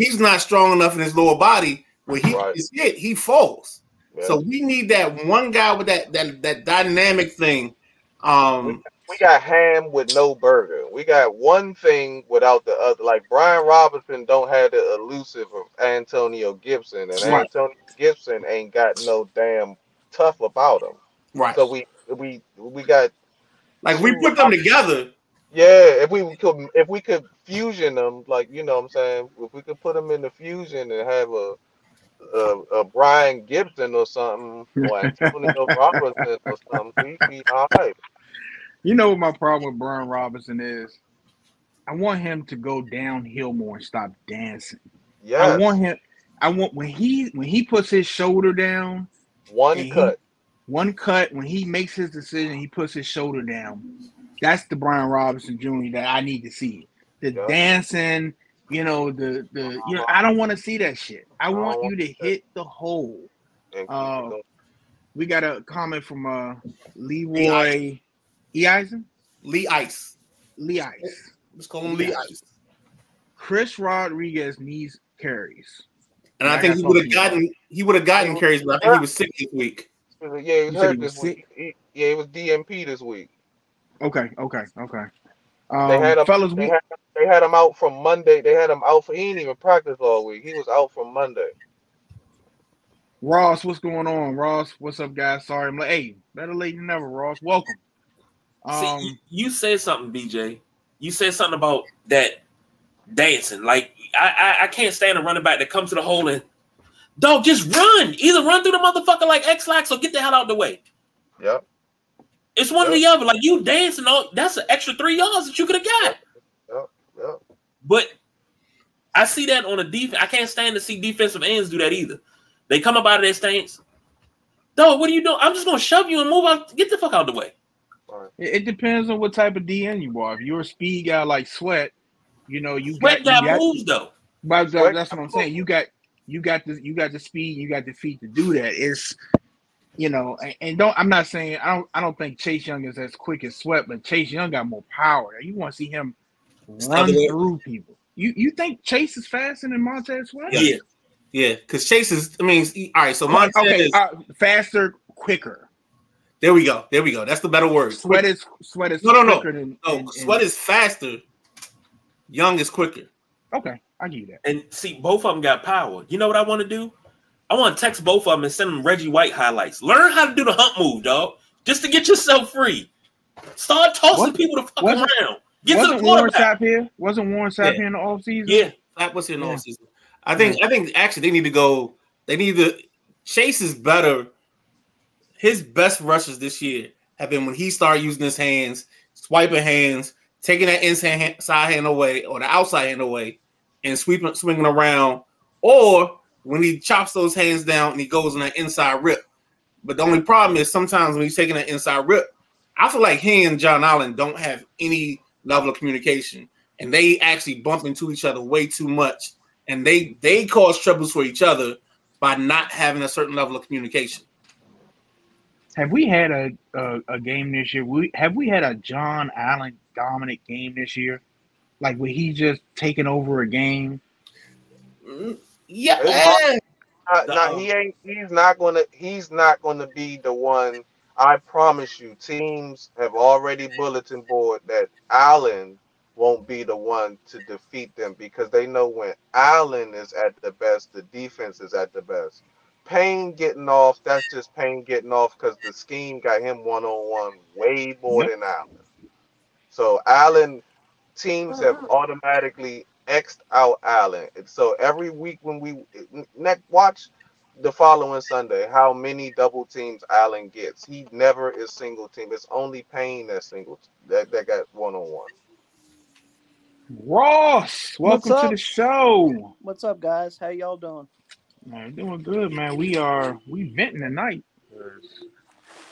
he's not strong enough in his lower body where he Right. is hit, he falls. Yeah. So we need that one guy with that that that dynamic thing. Um, we got ham with no burger. We got one thing without the other. Like Brian Robinson don't have the elusive of Antonio Gibson, and Right. Antonio Gibson ain't got no damn tough about him. right. So we we we got like we put them together. Yeah. If we could if we could fusion them, like you know what I'm saying, if we could put them in the fusion and have a a, a Brian Gibson or something, or Antonio [LAUGHS] Robinson or something, we'd be all right. You know what my problem with Brian Robinson is? I want him to go downhill more and stop dancing. Yeah, I want him. I want when he when he puts his shoulder down, one and he- cut. one cut. When he makes his decision, he puts his shoulder down. That's the Brian Robinson Jr. that I need to see. The Yeah. dancing, you know, the the you know, I don't want to see that shit. I I want you want to that. hit the hole. Uh. We got a comment from uh Leroy Eisen. Lee Ice. Lee Ice. Let's call him Lee Lee Ice. Chris Rodriguez needs carries. And I I think got he would have something. gotten he would have gotten carries, but I think he was sick this week. Yeah, he was said hurt he was this week. He- yeah, it was DNP this week. Okay, okay, okay. They Um, had him. fellas, They we, had, they had him out from Monday. They had him out for. He didn't even practice all week. He was out from Monday. Ross, what's going on? Ross, what's up, guys? Sorry, I'm like, hey, better late than never, Ross. Welcome. Um, you, you said something, BJ. You said something about that dancing. Like I, I, I can't stand a running back that comes to the hole and dog just run. Either run through the motherfucker like X lax or get the hell out of the way. Yep. It's one or the other. Like you dancing, all that's an extra three yards that you could have got. Yep. But I see that on a defense. I can't stand to see defensive ends do that either. They come up out of their stance. Dog, what are you doing? I'm just gonna shove you and move out. Get the fuck out of the way. it, it depends on what type of DN you are. If you're a speed guy like Sweat, you know you Sweat got, got you got moves though. but that's what I'm saying. You got you got the you got the speed, you got the feet to do that. It's you know, and, and don't I'm not saying I don't I don't think Chase Young is as quick as Sweat, but Chase Young got more power. You want to see him run through people. You you think Chase is faster than Montez Sweat? Yeah. Yeah. Because Chase is. I mean, all right. So Montez. okay, is- uh, faster, quicker. there we go. There we go. That's the better word. Sweat is sweat is No, no, no. quicker than No, than- Sweat is faster. Young is quicker. okay. I give you that. And see, both of them got power. You know what I want to do? I want to text both of them and send them Reggie White highlights. Learn how to do the hump move, dog, just to get yourself free. Start tossing What- people the fuck around. Get Wasn't the Warren quarterback. Sapp here? Wasn't Warren Sapp Yeah. here in the offseason? Yeah, That was in all Yeah. season. I think. I think actually they need to go. They need to. Chase is better. His best rushes this year have been when he started using his hands, swiping hands, taking that inside hand, side hand away or the outside hand away, and sweeping, swinging around, or when he chops those hands down and he goes in that inside rip. But the only problem is sometimes when he's taking that inside rip, I feel like he and John Allen don't have any level of communication, and they actually bump into each other way too much, and they they cause troubles for each other by not having a certain level of communication. Have we had a, a, a game this year? We have we had a John Allen dominant game this year? Like where he just taking over a game? Mm, Yeah, It's Not, not- No. he ain't. He's not gonna. He's not gonna be the one. I promise you. Teams have already bulletin board that Allen won't be the one to defeat them because they know when Allen is at the best, the defense is at the best. Payne getting off. That's just Payne getting off because the scheme got him one on one way more Yep. than Allen. So Allen teams have uh-huh. automatically xed out Allen. So every week when we next watch the following Sunday, how many double teams Allen gets. He never is single team. It's only Payne that single that, that got one on one. Ross, welcome to the show. What's up, guys? How y'all doing? Man, doing good, man. We are we venting tonight.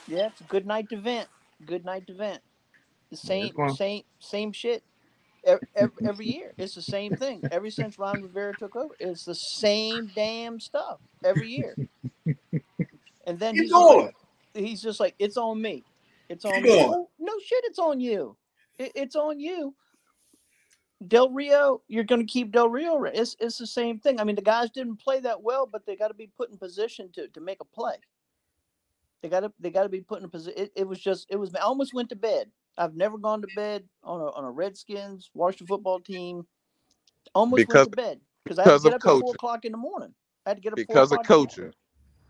Yeah, it's a good night to vent. Good night to vent. The same, going- same, same shit. Every, [LAUGHS] every, year, it's the same thing. Ever since Ron Rivera took over, it's the same damn stuff every year. And then he's like, he's just like, it's on me. It's on me. going. Oh, no shit, it's on you. It, it's on you. Del Rio, you're going to keep Del Rio. It's it's the same thing. I mean, the guys didn't play that well, but they got to be put in position to to make a play. They got to they got to be put in a position. It, it was just it was. I almost went to bed. I've never gone to bed on a on a Redskins Washington football team. Almost Because- went to bed because I had to get up at four o'clock in the morning. I had to get up Because of o'clock in the morning. coaching.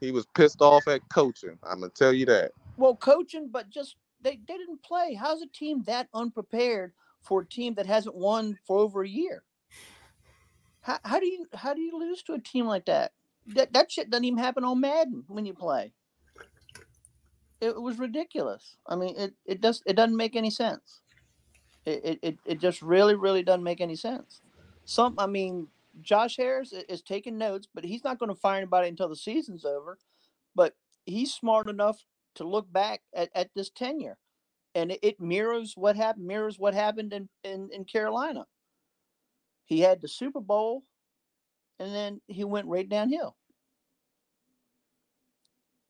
He was pissed off at coaching. I'm gonna tell you that. Well, coaching, but just they, they didn't play. How's a team that unprepared for a team that hasn't won for over a year? How, how do you how do you lose to a team like that? That that shit doesn't even happen on Madden when you play. It, was ridiculous. I mean, it, it does it doesn't make any sense. It, it, it, just really really doesn't make any sense. Some I mean, Josh Harris is taking notes, but he's not going to fire anybody until the season's over. But he's smart enough to look back at, at this tenure and it, it mirrors what happened mirrors what happened in, in in carolina he had the super bowl and then he went right downhill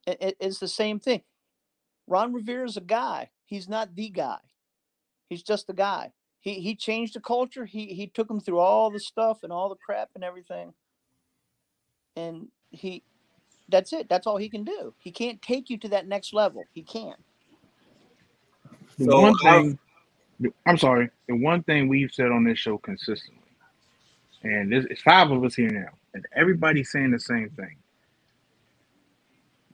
it- it's the same thing ron Rivera is a guy. He's not the guy. He's just a guy. He he changed the culture. He he took him through all the stuff and all the crap and everything. And he that's it. That's all he can do. He can't take you to that next level. He can't. The So, one I- thing, I'm sorry. The one thing we've said on this show consistently, and this it's five of us here now, and everybody's saying the same thing.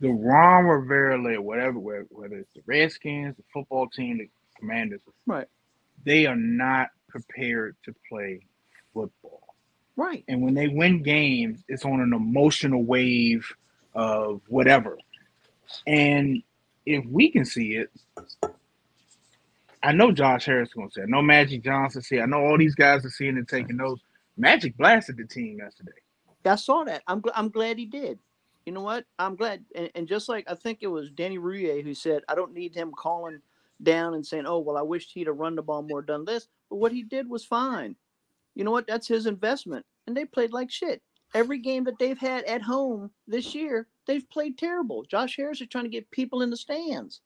The Ron Rivera led whatever, whether it's the Redskins, the football team, the Commanders, Right. they are not prepared to play football. right And when they win games, it's on an emotional wave of whatever. And if we can see it, I know Josh Harris is going to say, it. I know Magic Johnson see, it. I know all these guys are seeing and taking notes. Magic blasted the team yesterday. I saw that. I'm gl- I'm glad he did. You know what? I'm glad. And, and just like I think it was Danny Rouhier who said, I don't need him calling down and saying, "Oh, well, I wished he'd have run the ball more, done this." But what he did was fine. You know what? That's his investment, and they played like shit. Every game that they've had at home this year, they've played terrible. Josh Harris is trying to get people in the stands.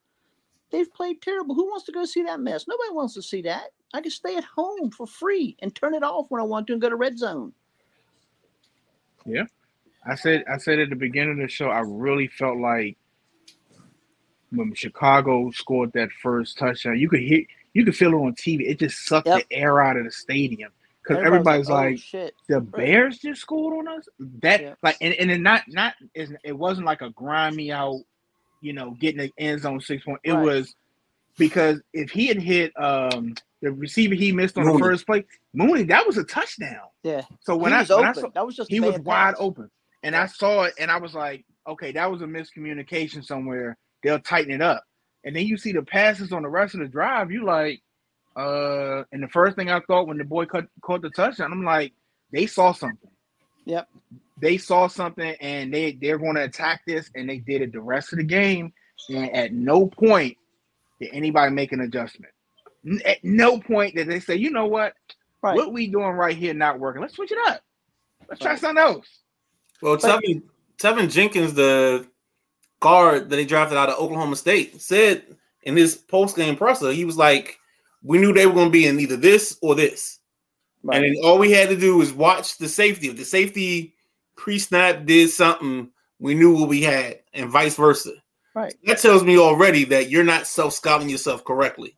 They've played terrible. Who wants to go see that mess? Nobody wants to see that. I can stay at home for free and turn it off when I want to and go to red zone. I said I said at the beginning of the show, I really felt like when Chicago scored that first touchdown, you could hear you could feel it on TV. It just sucked Yep. the air out of the stadium. Because Everybody's everybody's "Oh, like, shit. the Bears just scored on us. That Yeah. like and, and it not not it wasn't like a grimy out, you know, getting the end zone six point. It Right. was because if he had hit um the receiver he missed on Mooney. the first play, Mooney, that was a touchdown. Yeah. So when he I was when open. I saw that was just he was bad wide pass. open. And I saw it and I was like, okay, that was a miscommunication somewhere. They'll tighten it up. And then you see the passes on the rest of the drive, you like, uh, and the first thing I thought when the boy cut, caught the touchdown, I'm like, they saw something. Yep. They saw something and they they're going to attack this and they did it the rest of the game and at no point did anybody make an adjustment. At no point did they say, "You know what? Right. What we doing right here not working. Let's switch it up. Let's try something else." Well, But- Tevin, Tevin Jenkins, the guard that they drafted out of Oklahoma State, said in his post game presser, he was like, "We knew they were going to be in either this or this, Right. and then all we had to do was watch the safety. If the safety pre-snap did something, we knew what we had, and vice versa. Right. That tells me already that you're not self scouting yourself correctly.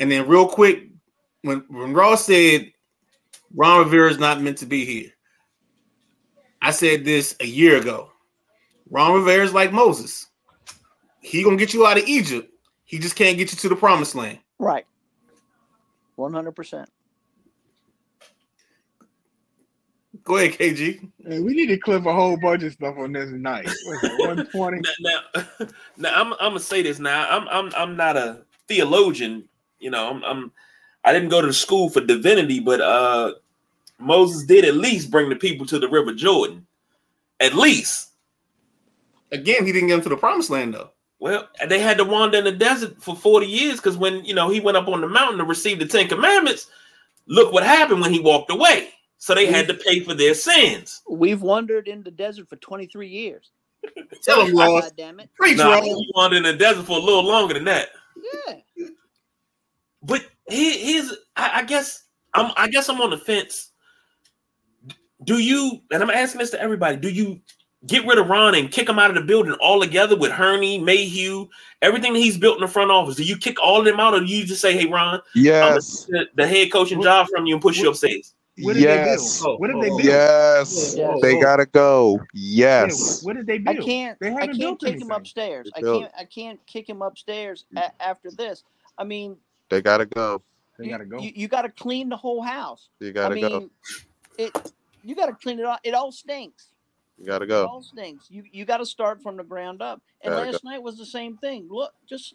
And then, real quick, when when Ross said Ron Rivera is not meant to be here, I said this a year ago. Ron Rivera is like Moses. He gonna get you out of Egypt. He just can't get you to the promised land. Right. One hundred percent. Go ahead, KG. Hey, we need to clip a whole bunch of stuff on this night. 120? [LAUGHS] now, now, [LAUGHS] now I'm, I'm gonna say this now. I'm I'm I'm not a theologian, you know. I'm, I'm I didn't go to school for divinity, but uh Moses did at least bring the people to the River Jordan. At least. Again, he didn't get him to the promised land though. Well, they had to wander in the desert for 40 years because when you know he went up on the mountain to receive the Ten Commandments, look what happened when he walked away. So they had to pay for their sins. We've wandered in the desert for twenty three years. [LAUGHS] Tell him, Ross. God damn it. Preach, No, Ross. he wandered in the desert for a little longer than that. Yeah. But he, here's, I, I guess, I'm, I guess I'm on the fence. Do you? And I'm asking this to everybody. Do you get rid of Ron and kick him out of the building altogether with Hurney, Mayhew, everything that he's built in the front office? Do you kick all of them out, or do you just say, "Hey, Ron, I'm Yes. the, the head coaching job from you and push you upstairs"? What did Yes. they build? What did they build? Yes. Yeah. They gotta go. Yeah, Yes. what did they do? I can't. They I haven't can't built kick him upstairs. I can't. I can't kick him upstairs a- after this. I mean, They gotta go. They you, gotta go. You, you got to clean the whole house. You gotta I mean, go. it. You got to clean it all. It all stinks. You gotta It go. all stinks. You you got to start from the ground up. And Gotta last night was the same thing. Look, just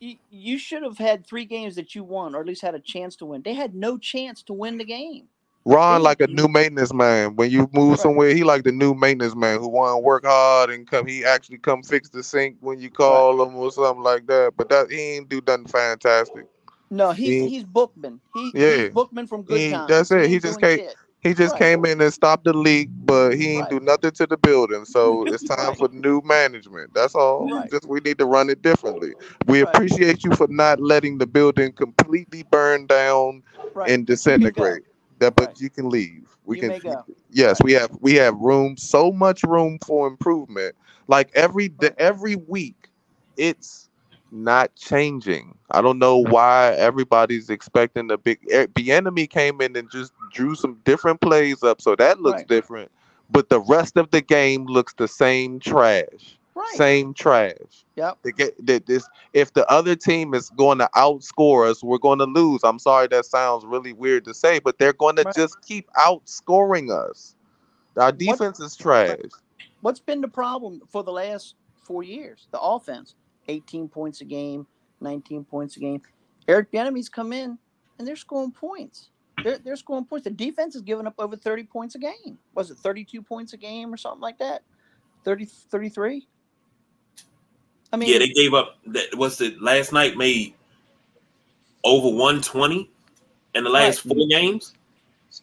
you, you should have had three games that you won, or at least had a chance to win. They had no chance to win the game. Ron like a new maintenance man. When you move Right. somewhere, he like the new maintenance man who want to work hard and come. He actually come fix the sink when you call him or something like that. But that he ain't do nothing fantastic. No, he's He- he's Bookman. He, Yeah. he's Bookman from Good He- Times. that's it. He ain't just can't- shit. He just Right. came in and stopped the leak, but he ain't Right. do nothing to the building. So it's [LAUGHS] time Right. for new management. That's all. Just we need to run it differently. We appreciate you for not letting the building completely burn down and disintegrate. That, but you can leave. We You can. Yes, we have. We have room. So much room for improvement. Like every the, every week, it's not changing. I don't know why everybody's expecting the big. eh, The enemy came in and just drew some different plays up, so that looks Right. different. But the rest of the game looks the same trash. Right. Same trash. Yep. They get that this if the other team is going to outscore us, we're going to lose. I'm sorry that sounds really weird to say, but they're going to Right. just keep outscoring us. Our defense is trash. What's been the problem for the last four years? The offense, 18 points a game, 19 points a game. Eric Bieniemy's come in and they're scoring points. They're, they're scoring points. The defense is giving up over 30 points a game. Was it 32 points a game or something like that? 30, 33? I mean, yeah, they gave up. That was it. Last night made over 120 in the last Right. four games.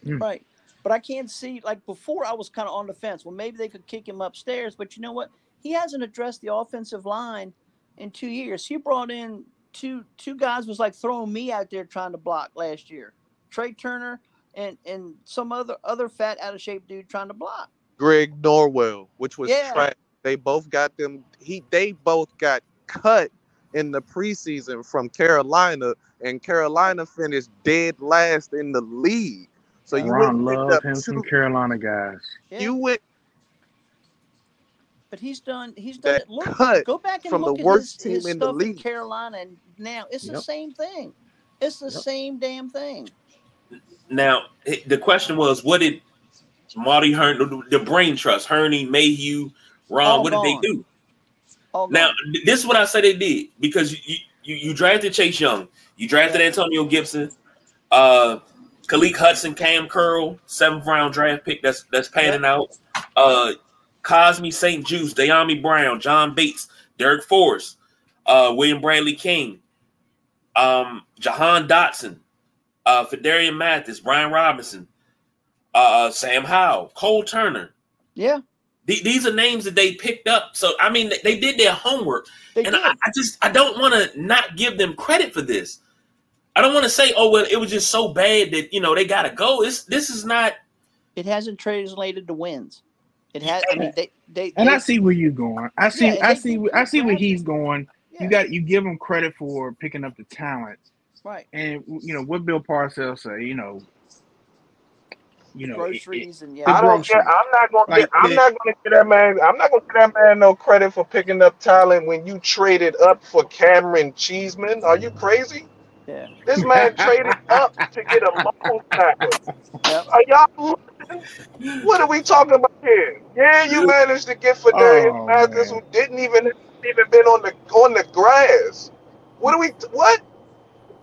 Hmm. Right. But I can't see like before I was kind of on the fence. Well, maybe they could kick him upstairs, but you know what? He hasn't addressed the offensive line in two years. He brought in two two guys was like throwing me out there trying to block last year. Trai Turner and and some other other fat out of shape dude trying to block. Greg Norwell, which was Yeah. trash. They both got them. He they both got cut in the preseason from Carolina, and Carolina finished dead last in the league. So you Ron went love picked up him two. some Carolina guys. Yeah, You went but he's done he's done that it. Look, cut go back and from the look at worst his, his team in the stuff in league. Carolina and now it's the same thing. It's the Yep. same damn thing. Now the question was, what did Marty Hearn, the, the brain trust, Hurney, Mayhew, Ron, All what did they do? All Now, gone. this is what I say they did because you, you you drafted Chase Young, you drafted Antonio Gibson, uh, Khaleke Hudson, Cam Curl, seventh round draft pick that's that's panning out. Uh, Cosmi St. Juste, Dyami Brown, John Bates, Darrick Forrest, uh, William Bradley King, um, Jahan Dotson, uh, Phidarian Mathis, Brian Robinson, uh, Sam Howell, Cole Turner. Yeah, Th- these are names that they picked up. So I mean, they, did their homework, they and. I, I just I don't want to not give them credit for this. I don't want to say, oh well, it was just so bad that you know they got to go. This this is not. it hasn't translated to wins. It has. I mean, they they. And they, I see where you're going. I see. Yeah, I they see. did I see where he's going. yeah, You got. You give him credit for picking up the talent, right. and you know what Bill Parcells say. You know. You know. it- it- Groceries and yeah. I don't groceries. care. I'm not gonna. Like Get, I'm the- not gonna give that man. I'm not gonna give that man no credit for picking up talent when you traded up for Camaron Cheeseman. Are you crazy? Yeah. This man traded up to get a [LAUGHS] local tackle. Yep. Are y'all? What are we talking about here? Yeah, you managed to get Phidarian Oh, Mathis, man. who didn't even even been on the on the grass. What do we? What?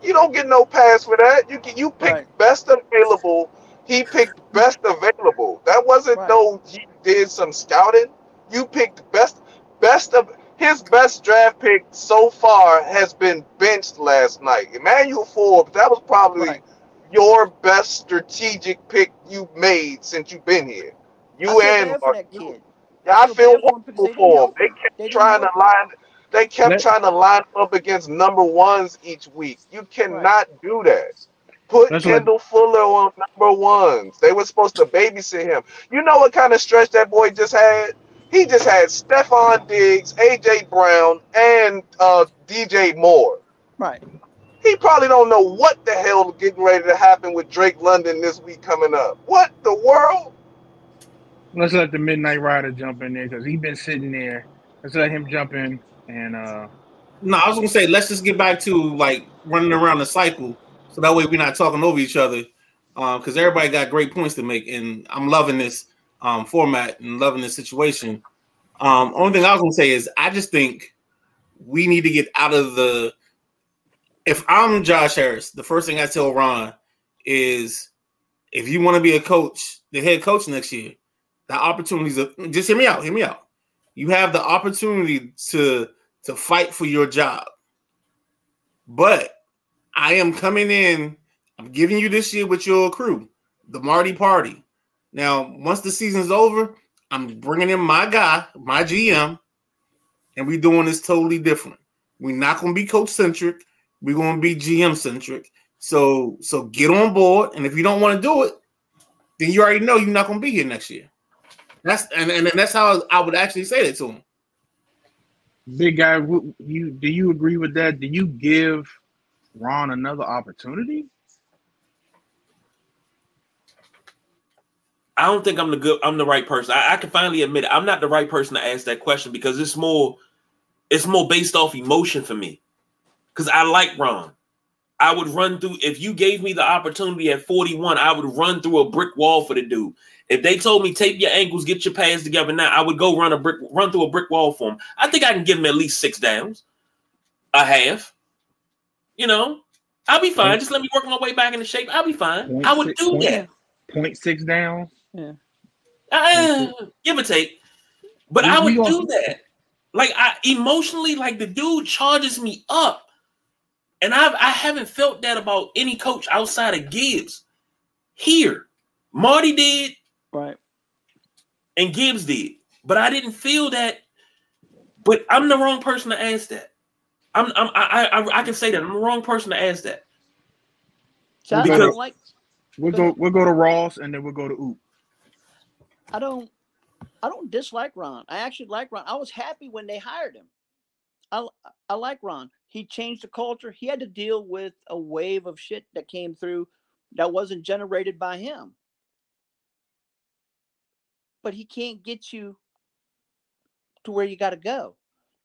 You don't get no pass for that. You get- you picked Right. best available. He picked best available. That wasn't Right. no. He did some scouting. You picked best best of his best draft pick so far has been benched last night. Emmanuel Forbes. That was probably Right. Your best strategic pick you've made since you've been here. You I and bad for kid. yeah, I feel feel bad for him because horrible they for him. help They kept They trying to line. They kept Let- trying to line up against number ones each week. You cannot do that. Put That's what- Kendall Fuller on number ones. They were supposed to babysit him. You know what kind of stretch that boy just had? He just had Stefon Diggs, AJ Brown, and uh, DJ Moore. Right. He probably don't know what the hell getting ready to happen with Drake London this week coming up. What the world? Let's let the Midnight Rider jump in there because he's been sitting there. Let's let him jump in and uh No, I was gonna say let's just get back to like running around the cycle, so that way we're not talking over each other. Because everybody got great points to make, and I'm loving this um, format and loving this situation. Um, only thing I was gonna say is I just think we need to get out of the. If I'm Josh Harris, the first thing I tell Ron is, if you want to be a coach, the head coach next year, the opportunities. Of, just hear me out. Hear me out. You have the opportunity to to fight for your job. But I am coming in, I'm giving you this year with your crew, the Marty Party. Now, once the season's over, I'm bringing in my guy, my GM, and we're doing this totally different. We're not going to be coach centric. We're going to be GM centric. So, so get on board. And if you don't want to do it, then you already know you're not going to be here next year. That's and, and that's how I would actually say that to him. big guy, w- you do you agree with that? Do you give Ron another opportunity? I don't think I'm the good. I'm the right person. I, I can finally admit it. I'm not the right person to ask that question because it's more, it's more based off emotion for me. Because I like Ron. I would run through. If you gave me the opportunity at 41, I would run through a brick wall for the dude. If they told me tape your ankles, get your pads together now, I would go run a brick, run through a brick wall for him. I think I can give him at least six downs, a half. You know, I'll be fine. Just let me work my way back into shape. I'll be fine. Point I would six- do point- that. Point six down. Uh, give or take. But We- I would do also- that. Like I emotionally, like the dude charges me up. And I've I haven't felt that about any coach outside of Gibbs. Here. Marty did Right. and Gibbs did. But I didn't feel that. But I'm the wrong person to ask that. I'm, I'm I, I I can say that I'm the wrong person to ask that. So I Because- don't like. We'll go we'll go to Ross and then we'll go to Oop. I don't. I don't dislike Ron. I actually like Ron. I was happy when they hired him. I I like Ron. He changed the culture. He had to deal with a wave of shit that came through that wasn't generated by him. But he can't get you to where you got to go.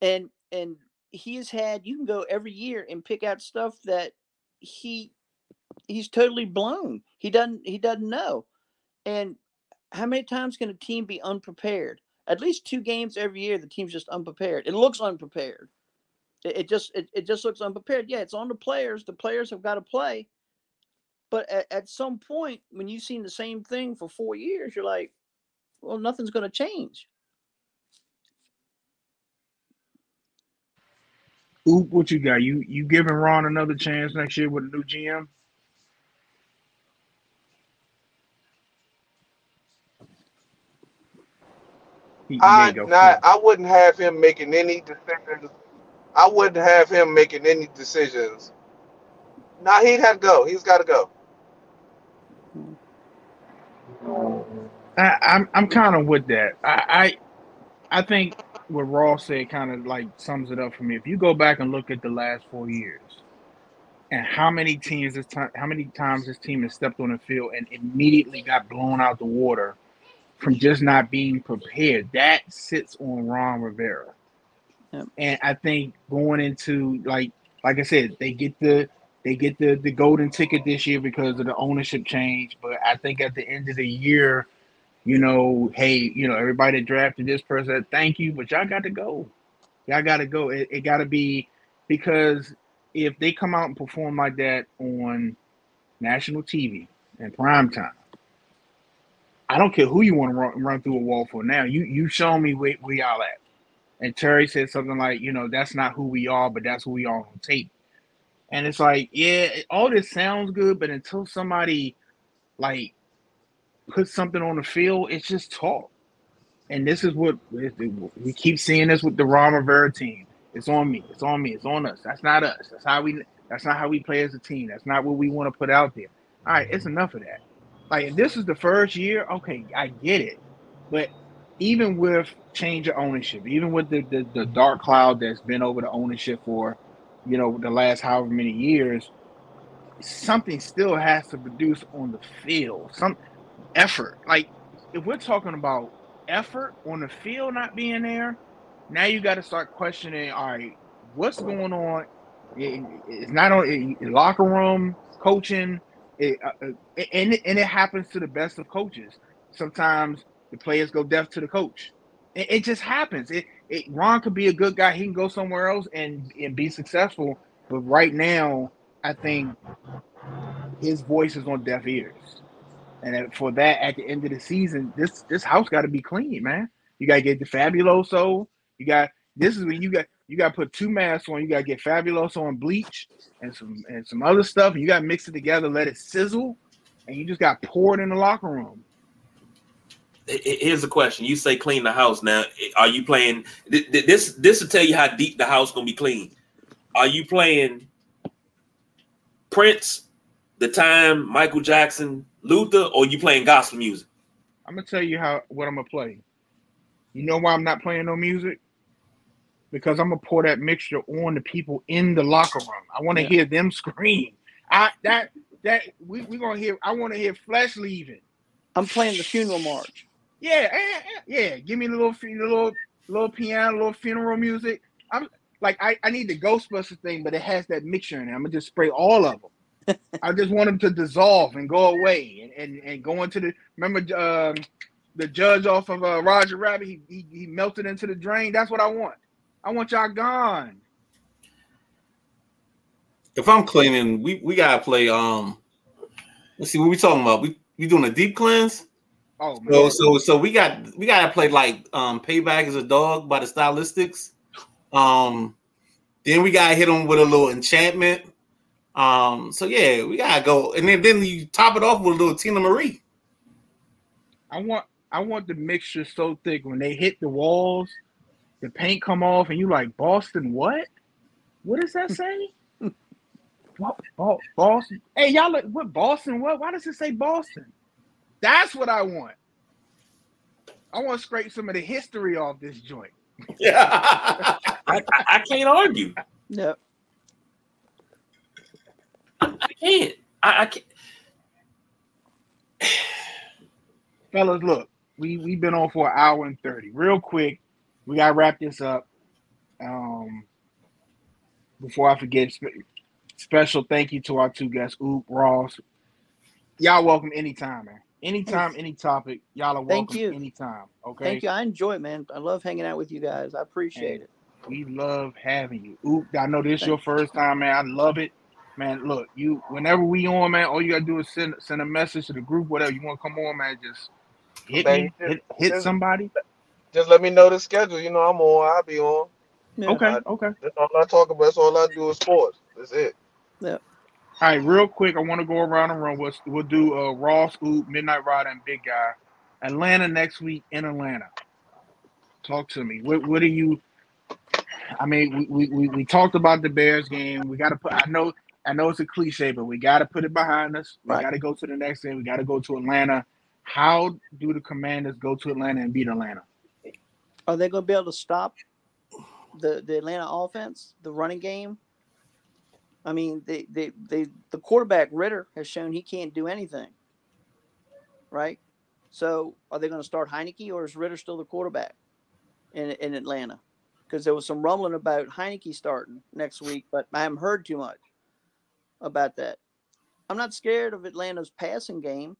And and he has had you can go every year and pick out stuff that he he's totally blown. He doesn't he doesn't know. And how many times can a team be unprepared? At least two games every year, the team's just unprepared. It looks unprepared. It, it just it, it just looks unprepared. Yeah, it's on the players. The players have got to play. But at, at some point, when you've seen the same thing for four years, you're like, well, nothing's going to change. Oop, what you got? You you giving Ron another chance next year with a new GM? He- there I not. I wouldn't have him making any decisions. I wouldn't have him making any decisions. Nah, he'd have to go. He's got to go. I, I'm I'm kind of with that. I, I I think what Ross said kind of like sums it up for me. If you go back and look at the last four years, and how many teams this time, how many times this team has stepped on the field and immediately got blown out the water from just not being prepared, that sits on Ron Rivera. And I think going into like like I said, they get the they get the the golden ticket this year because of the ownership change. But I think at the end of the year, you know, hey, you know, everybody drafted this person, thank you, but y'all got to go. Y'all got to go. It, it got to be because if they come out and perform like that on national TV and prime time, I don't care who you want to run, run through a wall for. Now you you show me where, where y'all at. And Terry said something like, you know, that's not who we are, but that's who we are on tape. And it's like, yeah, all this sounds good, but until somebody like puts something on the field, it's just talk. And this is what we keep seeing this with the Ron Rivera team. It's on me. It's on me. It's on us. That's not us. That's how we. That's not how we play as a team. That's not what we want to put out there. All right, it's enough of that. Like if this is the first year, okay, I get it. But even with change of ownership, even with the, the, the dark cloud that's been over the ownership for, you know, the last however many years, something still has to produce on the field. Some effort. Like if we're talking about effort on the field not being there, now you got to start questioning. All right, what's going on? It- it's not on it, locker room coaching, it, uh, uh, and and it happens to the best of coaches. Sometimes the players go deaf to the coach. It, it just happens. It, it Ron could be a good guy. He can go somewhere else and and be successful. But right now, I think his voice is on deaf ears. And for that, at the end of the season, this this house got to be clean, man. You got to get the Fabuloso. You got this is when you got you got to put two masks on. You got to get Fabuloso on bleach and some and some other stuff. And you got to mix it together, let it sizzle, and you just got poured in the locker room. H- h- Here's the question: You say clean the house. Now, are you playing th- th- this? This will tell you how deep the house gonna be clean. Are you playing Prince, the time Michael Jackson, Luther, or you playing gospel music? I'm gonna tell you how what I'm gonna play. You know why I'm not playing no music? Because I'm gonna pour that mixture on the people in the locker room. I want to Yeah. hear them scream. I that that we we gonna hear. I want to hear flesh leaving. I'm playing the funeral march. Yeah, eh, eh, yeah. Give me a little, fu- little, little piano, little funeral music. I'm like, I, I need the Ghostbusters thing, but it has that mixture in it. I'm gonna just spray all of them. [LAUGHS] I just want them to dissolve and go away, and and, and go into the. Remember, um, the judge off of uh, Roger Rabbit. He, he he melted into the drain. That's what I want. I want y'all gone. If I'm cleaning, we, we gotta play. Um, let's see what we talking about. We we doing a deep cleanse. Oh So man, so so we got we gotta play like um payback as a dog by the stylistics. Um, then we gotta hit them with a little enchantment. Um, so yeah, we gotta go, and then then you top it off with a little Teena Marie. I want I want the mixture so thick when they hit the walls, the paint come off, and you like Boston. What? What does that say? [LAUGHS] what, Bo- Boston? Hey, y'all look what Boston? What? Why does it say Boston? That's what I want. I want to scrape some of the history off this joint. Yeah. [LAUGHS] I, I, I can't argue. Yep. I, I can't. I, I can't. [SIGHS] Fellas, look, we we've been on for an hour and thirty. Real quick, we gotta wrap this up. Um, before I forget, spe- special thank you to our two guests, Oop Ross. Y'all welcome anytime, man. Anytime, any topic. Y'all are welcome Thank you. anytime. Okay. Thank you. I enjoy it, man. I love hanging out with you guys. I appreciate it. We love having you. Oop, I know this is your first time, man. I love it. Man, look, you whenever we on, man, all you gotta do is send send a message to the group, whatever you want to come on, man. Just hit me, hit, hit just- somebody. Just let me know the schedule. You know, I'm on. I'll be on. Yeah. Okay, I- okay. That's all I talk about. That's all I do is sports. That's it. All right, real quick, I want to go around the room. We'll, we'll do uh, Raw Scoop, Midnight Rider, and Big Guy. Atlanta next week in Atlanta. Talk to me. What what are you? I mean, we, we, we, we talked about the Bears game. We got to put. I know I know it's a cliche, but we got to put it behind us. We Right. got to go to the next game. We got to go to Atlanta. How do the Commanders go to Atlanta and beat Atlanta? Are they going to be able to stop the the Atlanta offense, the running game? I mean, they they they the quarterback Ridder has shown he can't do anything. Right? So, are they going to start Heinicke or is Ridder still the quarterback in in Atlanta? Because there was some rumbling about Heinicke starting next week, but I haven't heard too much about that. I'm not scared of Atlanta's passing game.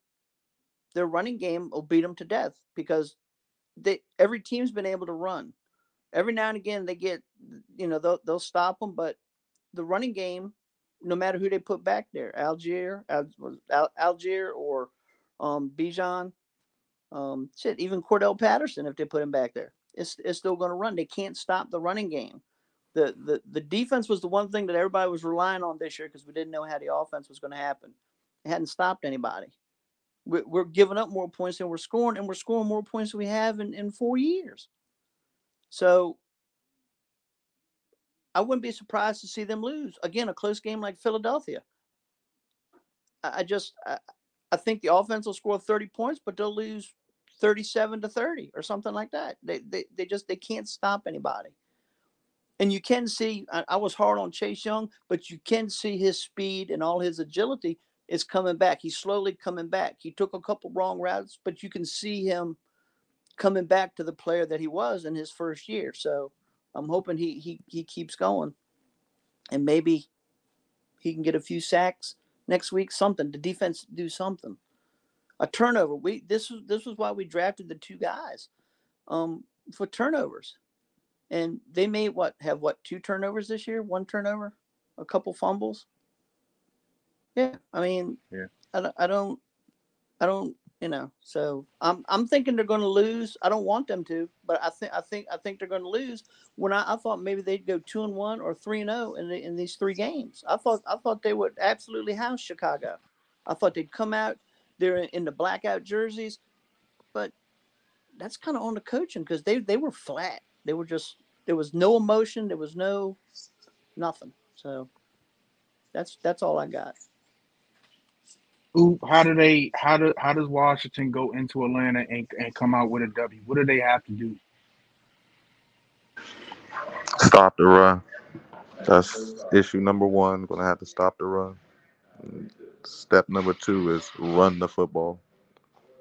Their running game will beat them to death because they every team's been able to run. Every now and again they get, you know, they'll they'll stop them, but the running game, no matter who they put back there, Allgeier, Al, Allgeier or um, Bijan, um, shit, even Cordell Patterson, if they put him back there, it's it's still going to run. They can't stop the running game. The, the the defense was the one thing that everybody was relying on this year because we didn't know how the offense was going to happen. It hadn't stopped anybody. We're, we're giving up more points than we're scoring, and we're scoring more points than we have in, in four years. So I wouldn't be surprised to see them lose again. A close game like Philadelphia. I, just I, I think the offense will score thirty points, but they'll lose thirty-seven to thirty or something like that. They they, they just they can't stop anybody. And you can see I, I was hard on Chase Young, but you can see his speed and all his agility is coming back. He's slowly coming back. He took a couple wrong routes, but you can see him coming back to the player that he was in his first year. So I'm hoping he he he keeps going, and maybe he can get a few sacks next week. Something the defense do something. A turnover. We this was this was why we drafted the two guys, um, for turnovers, and they may what have what two turnovers this year? One turnover, a couple fumbles. Yeah, I mean, Yeah. I don't, I don't, I don't, you know. So I'm, I'm thinking they're going to lose. I don't want them to, but I think, I think, I think they're going to lose. When I, I thought maybe they'd go two and one or three and zero in the, in these three games. I thought, I thought they would absolutely house Chicago. I thought they'd come out there in, in the blackout jerseys, but that's kind of on the coaching because they, they were flat. They were just there was no emotion. There was no nothing. So that's that's all I got. Oop, how do they how do how does Washington go into Atlanta and, and come out with a W? What do they have to do? Stop the run. That's issue number one. Gonna have to stop the run. Step number two is run the football.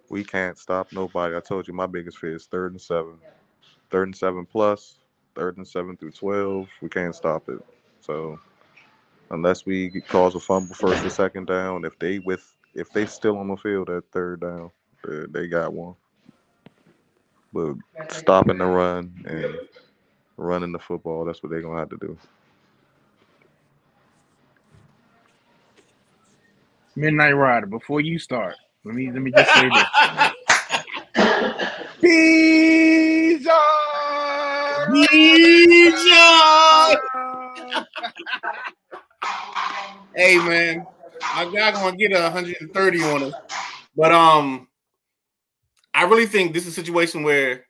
We can't stop nobody. I told you my biggest fear is third and seven. Third and seven plus, third and seven through twelve. We can't stop it. So unless we cause a fumble first or second down, if they with if they still on the field at third down, they, they got one. But stopping the run and running the football, that's what they're gonna have to do. Midnight Rider. Before you start, let me let me just say this. [LAUGHS] Bijan! [LAUGHS] hey man, my guy gonna get a 130 on us. But um, I really think this is a situation where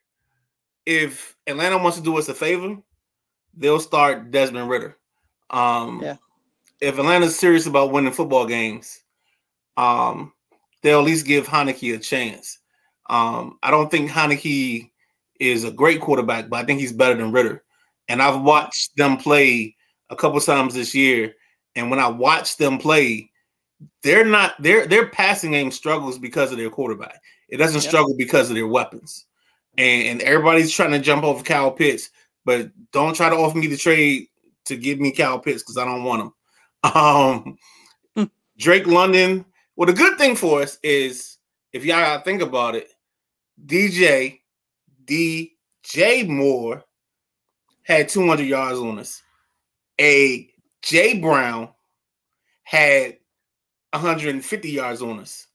if Atlanta wants to do us a favor, they'll start Desmond Ridder. Um, Yeah. If Atlanta's serious about winning football games, um, they'll at least give Heinicke a chance. Um, I don't think Heinicke is a great quarterback, but I think he's better than Ridder. And I've watched them play a couple times this year, and when I watch them play, they're not their their passing game struggles because of their quarterback. It doesn't Yep. struggle because of their weapons. And, and everybody's trying to jump over Kyle Pitts, but don't try to offer me the trade to give me Kyle Pitts because I don't want him. [LAUGHS] Um, Drake London. Well, the good thing for us is if y'all gotta think about it, DJ DJ Moore had 200 yards on us. A Jay Brown had 150 yards on us.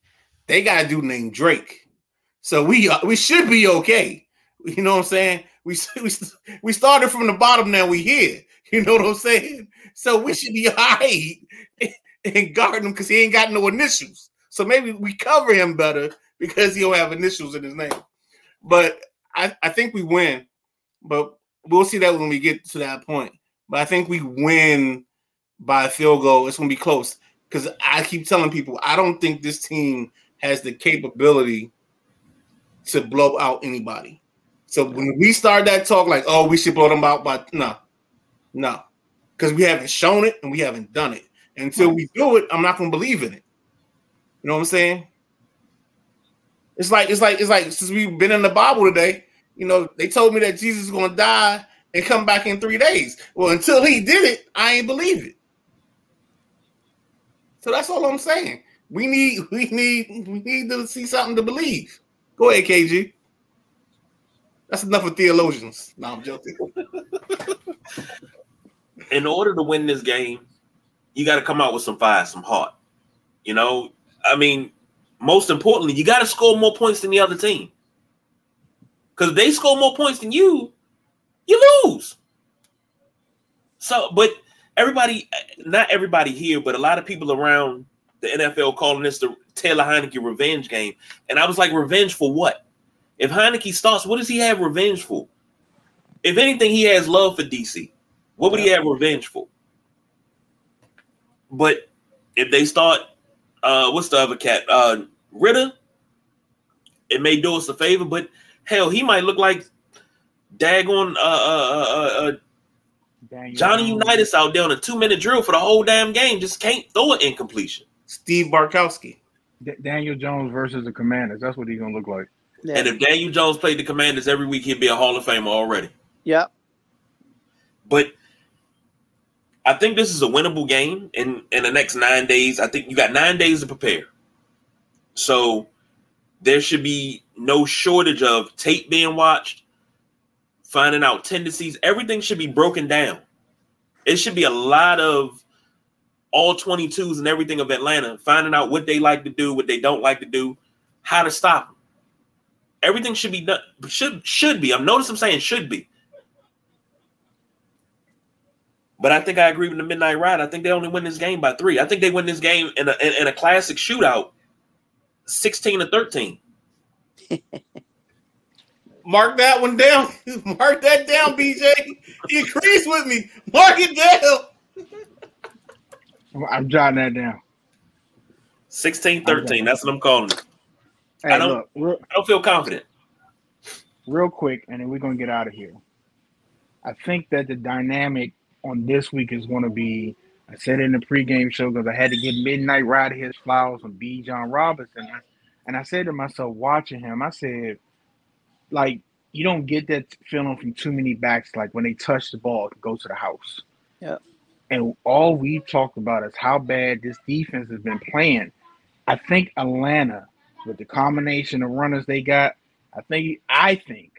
They got a dude named Drake, so we uh, we should be okay. You know what I'm saying? We [LAUGHS] we we started from the bottom. Now we here. You know what I'm saying? So we should be [LAUGHS] high and guard him because he ain't got no initials. So maybe we cover him better because he don't have initials in his name. But I, I think we win. But we'll see that when we get to that point. But I think we win by a field goal. It's gonna be close. Because I keep telling people I don't think this team has the capability to blow out anybody. So when we start that talk, like, oh, we should blow them out, but no, no, because we haven't shown it and we haven't done it. Until we do it, I'm not gonna believe in it. You know what I'm saying? It's like it's like it's like since we've been in the Bible today, you know, they told me that Jesus is gonna die and come back in three days. Well, until he did it, I ain't believe it. So that's all I'm saying. We need we need we need to see something to believe. Go ahead, KG. That's enough of theologians. No, I'm joking. [LAUGHS] In order to win this game, you got to come out with some fire, some heart. You know, I mean, most importantly, you got to score more points than the other team. Because if they score more points than you, you lose. So, but everybody, not everybody here, but a lot of people around the NFL calling this the Taylor Heinicke revenge game. And I was like, revenge for what? If Heinicke starts, what does he have revenge for? If anything, he has love for DC. What would he have revenge for? But if they start, uh, what's the other cat? Uh, Ridder, it may do us a favor, but hell, he might look like daggone uh, uh, uh, uh, Daniel Johnny Jones. Unitas out there on a two minute drill for the whole damn game. Just can't throw it incompletion. Steve Bartkowski. D- Daniel Jones versus the Commanders. That's what he's gonna look like. Yeah. And if Daniel Jones played the Commanders every week, he'd be a Hall of Famer already. Yep. But I think this is a winnable game in in the next nine days. I think you got nine days to prepare, so there should be no shortage of tape being watched, finding out tendencies. Everything should be broken down. It should be a lot of all 22s and everything of Atlanta, finding out what they like to do, what they don't like to do, how to stop them. Everything should be done. Should should be. I'm notice I'm saying should be. But I think I agree with the Midnight Ride. I think they only win this game by three. I think they win this game in a in, in a classic shootout, sixteen to thirteen. [LAUGHS] Mark that one down. [LAUGHS] Mark that down, BJ. He agrees with me. Mark it down. I'm jotting that down. 16-13. That's what I'm calling it. Hey, I don't- look, real, I don't feel confident. real quick, and then we're gonna get out of here. I think that the dynamic on this week is gonna be. I said in the pregame show because I had to give Midnight Rider his flowers from Bijan Robinson, and I said to myself, watching him, I said, like, you don't get that feeling from too many backs, like when they touch the ball to go to the house. Yeah. And all we talked about is how bad this defense has been playing. I think Atlanta, with the combination of runners they got, I think I think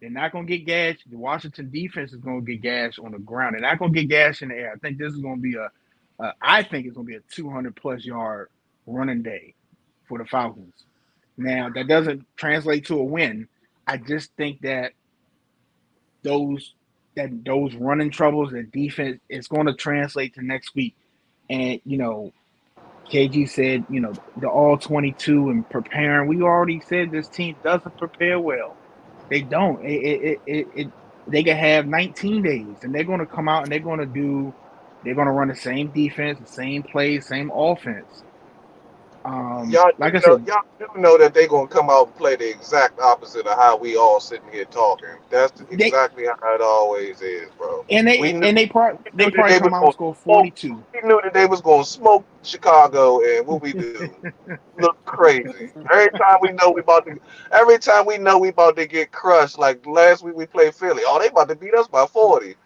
they're not gonna get gashed. The Washington defense is gonna get gashed on the ground. They're not gonna get gashed in the air. I think this is gonna be a, a I think it's gonna be a 200 plus yard running day for the Falcons. Now that doesn't translate to a win. I just think that those that those running troubles, the defense, it's going to translate to next week. And you know, KG said, you know, the all 22 and preparing. We already said this team doesn't prepare well. They don't. It, it, it, it, they can have 19 days, and they're going to come out and they're going to do. They're going to run the same defense, the same plays, same offense. Um, Y'all, like I know, said, y'all do know that they're gonna come out and play the exact opposite of how we all sitting here talking. That's They- exactly how it always is, bro. and they knew- and they probably we they probably come out score 42. We knew that they was gonna smoke Chicago, and what we do [LAUGHS] look crazy. Every time we know we about to, every time we know we about to get crushed. Like last week we played Philly. Oh, they about to beat us by 40. It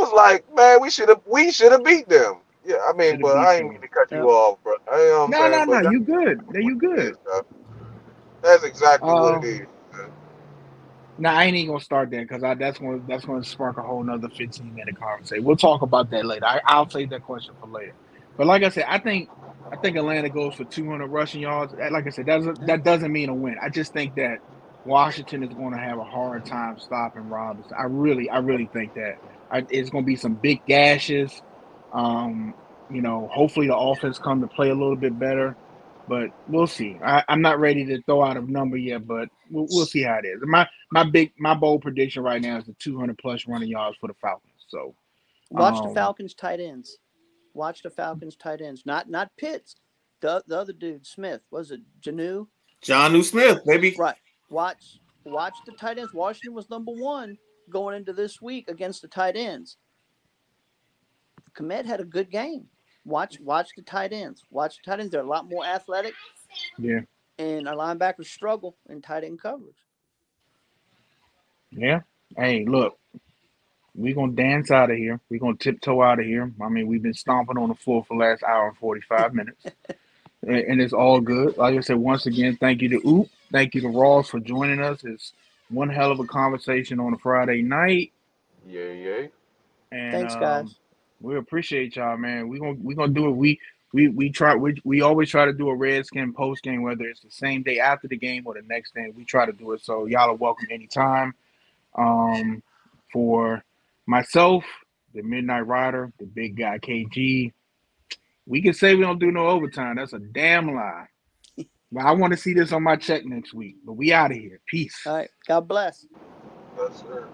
was like, man, we should have we should have beat them. Yeah, I mean, but I ain't mean to cut you Yep. off, bro. I, what No, no, But no. You good? There you good. is. That's exactly what Um, it is. Now I ain't even gonna start that because that's gonna that's gonna spark a whole nother 15 minute conversation. We'll talk about that later. I, I'll save that question for later. But like I said, I think I think Atlanta goes for 200 rushing yards. Like I said, that doesn't, that doesn't mean a win. I just think that Washington is going to have a hard time stopping Robinson. I really, I really think that I, it's going to be some big gashes. Um, you know, hopefully the offense come to play a little bit better, but we'll see. I, am not ready to throw out a number yet, but we'll, we'll see how it is. My my big my bold prediction right now is the 200 plus running yards for the Falcons. So watch um, the Falcons tight ends. Watch the Falcons tight ends, not not Pitts. The the other dude, Smith, was it Janu? Jonnu Smith, maybe. Right. Watch watch the tight ends. Washington was number one going into this week against the tight ends. Kmet had a good game. Watch watch the tight ends. Watch the tight ends. They're a lot more athletic. Yeah. And our linebackers struggle in tight end coverage. Yeah. Hey, look, we're gonna dance out of here. We're gonna tiptoe out of here. I mean, we've been stomping on the floor for the last hour and 45 minutes. [LAUGHS] and, and, it's all good. Like I said, once again, thank you to Oop. Thank you to Ross for joining us. It's one hell of a conversation on a Friday night. Yeah, yeah. And Thanks, um, guys. We appreciate y'all, man. We're gonna we gonna do it. We we we try we, we always try to do a redskin post game, whether it's the same day after the game or the next day. We try to do it. So y'all are welcome anytime. Um for myself, the Midnight Rider, the big guy KG. We can say we don't do no overtime. That's a damn lie. [LAUGHS] But I want to see this on my check next week. But we out of here. Peace. All right. God bless. Yes, sir.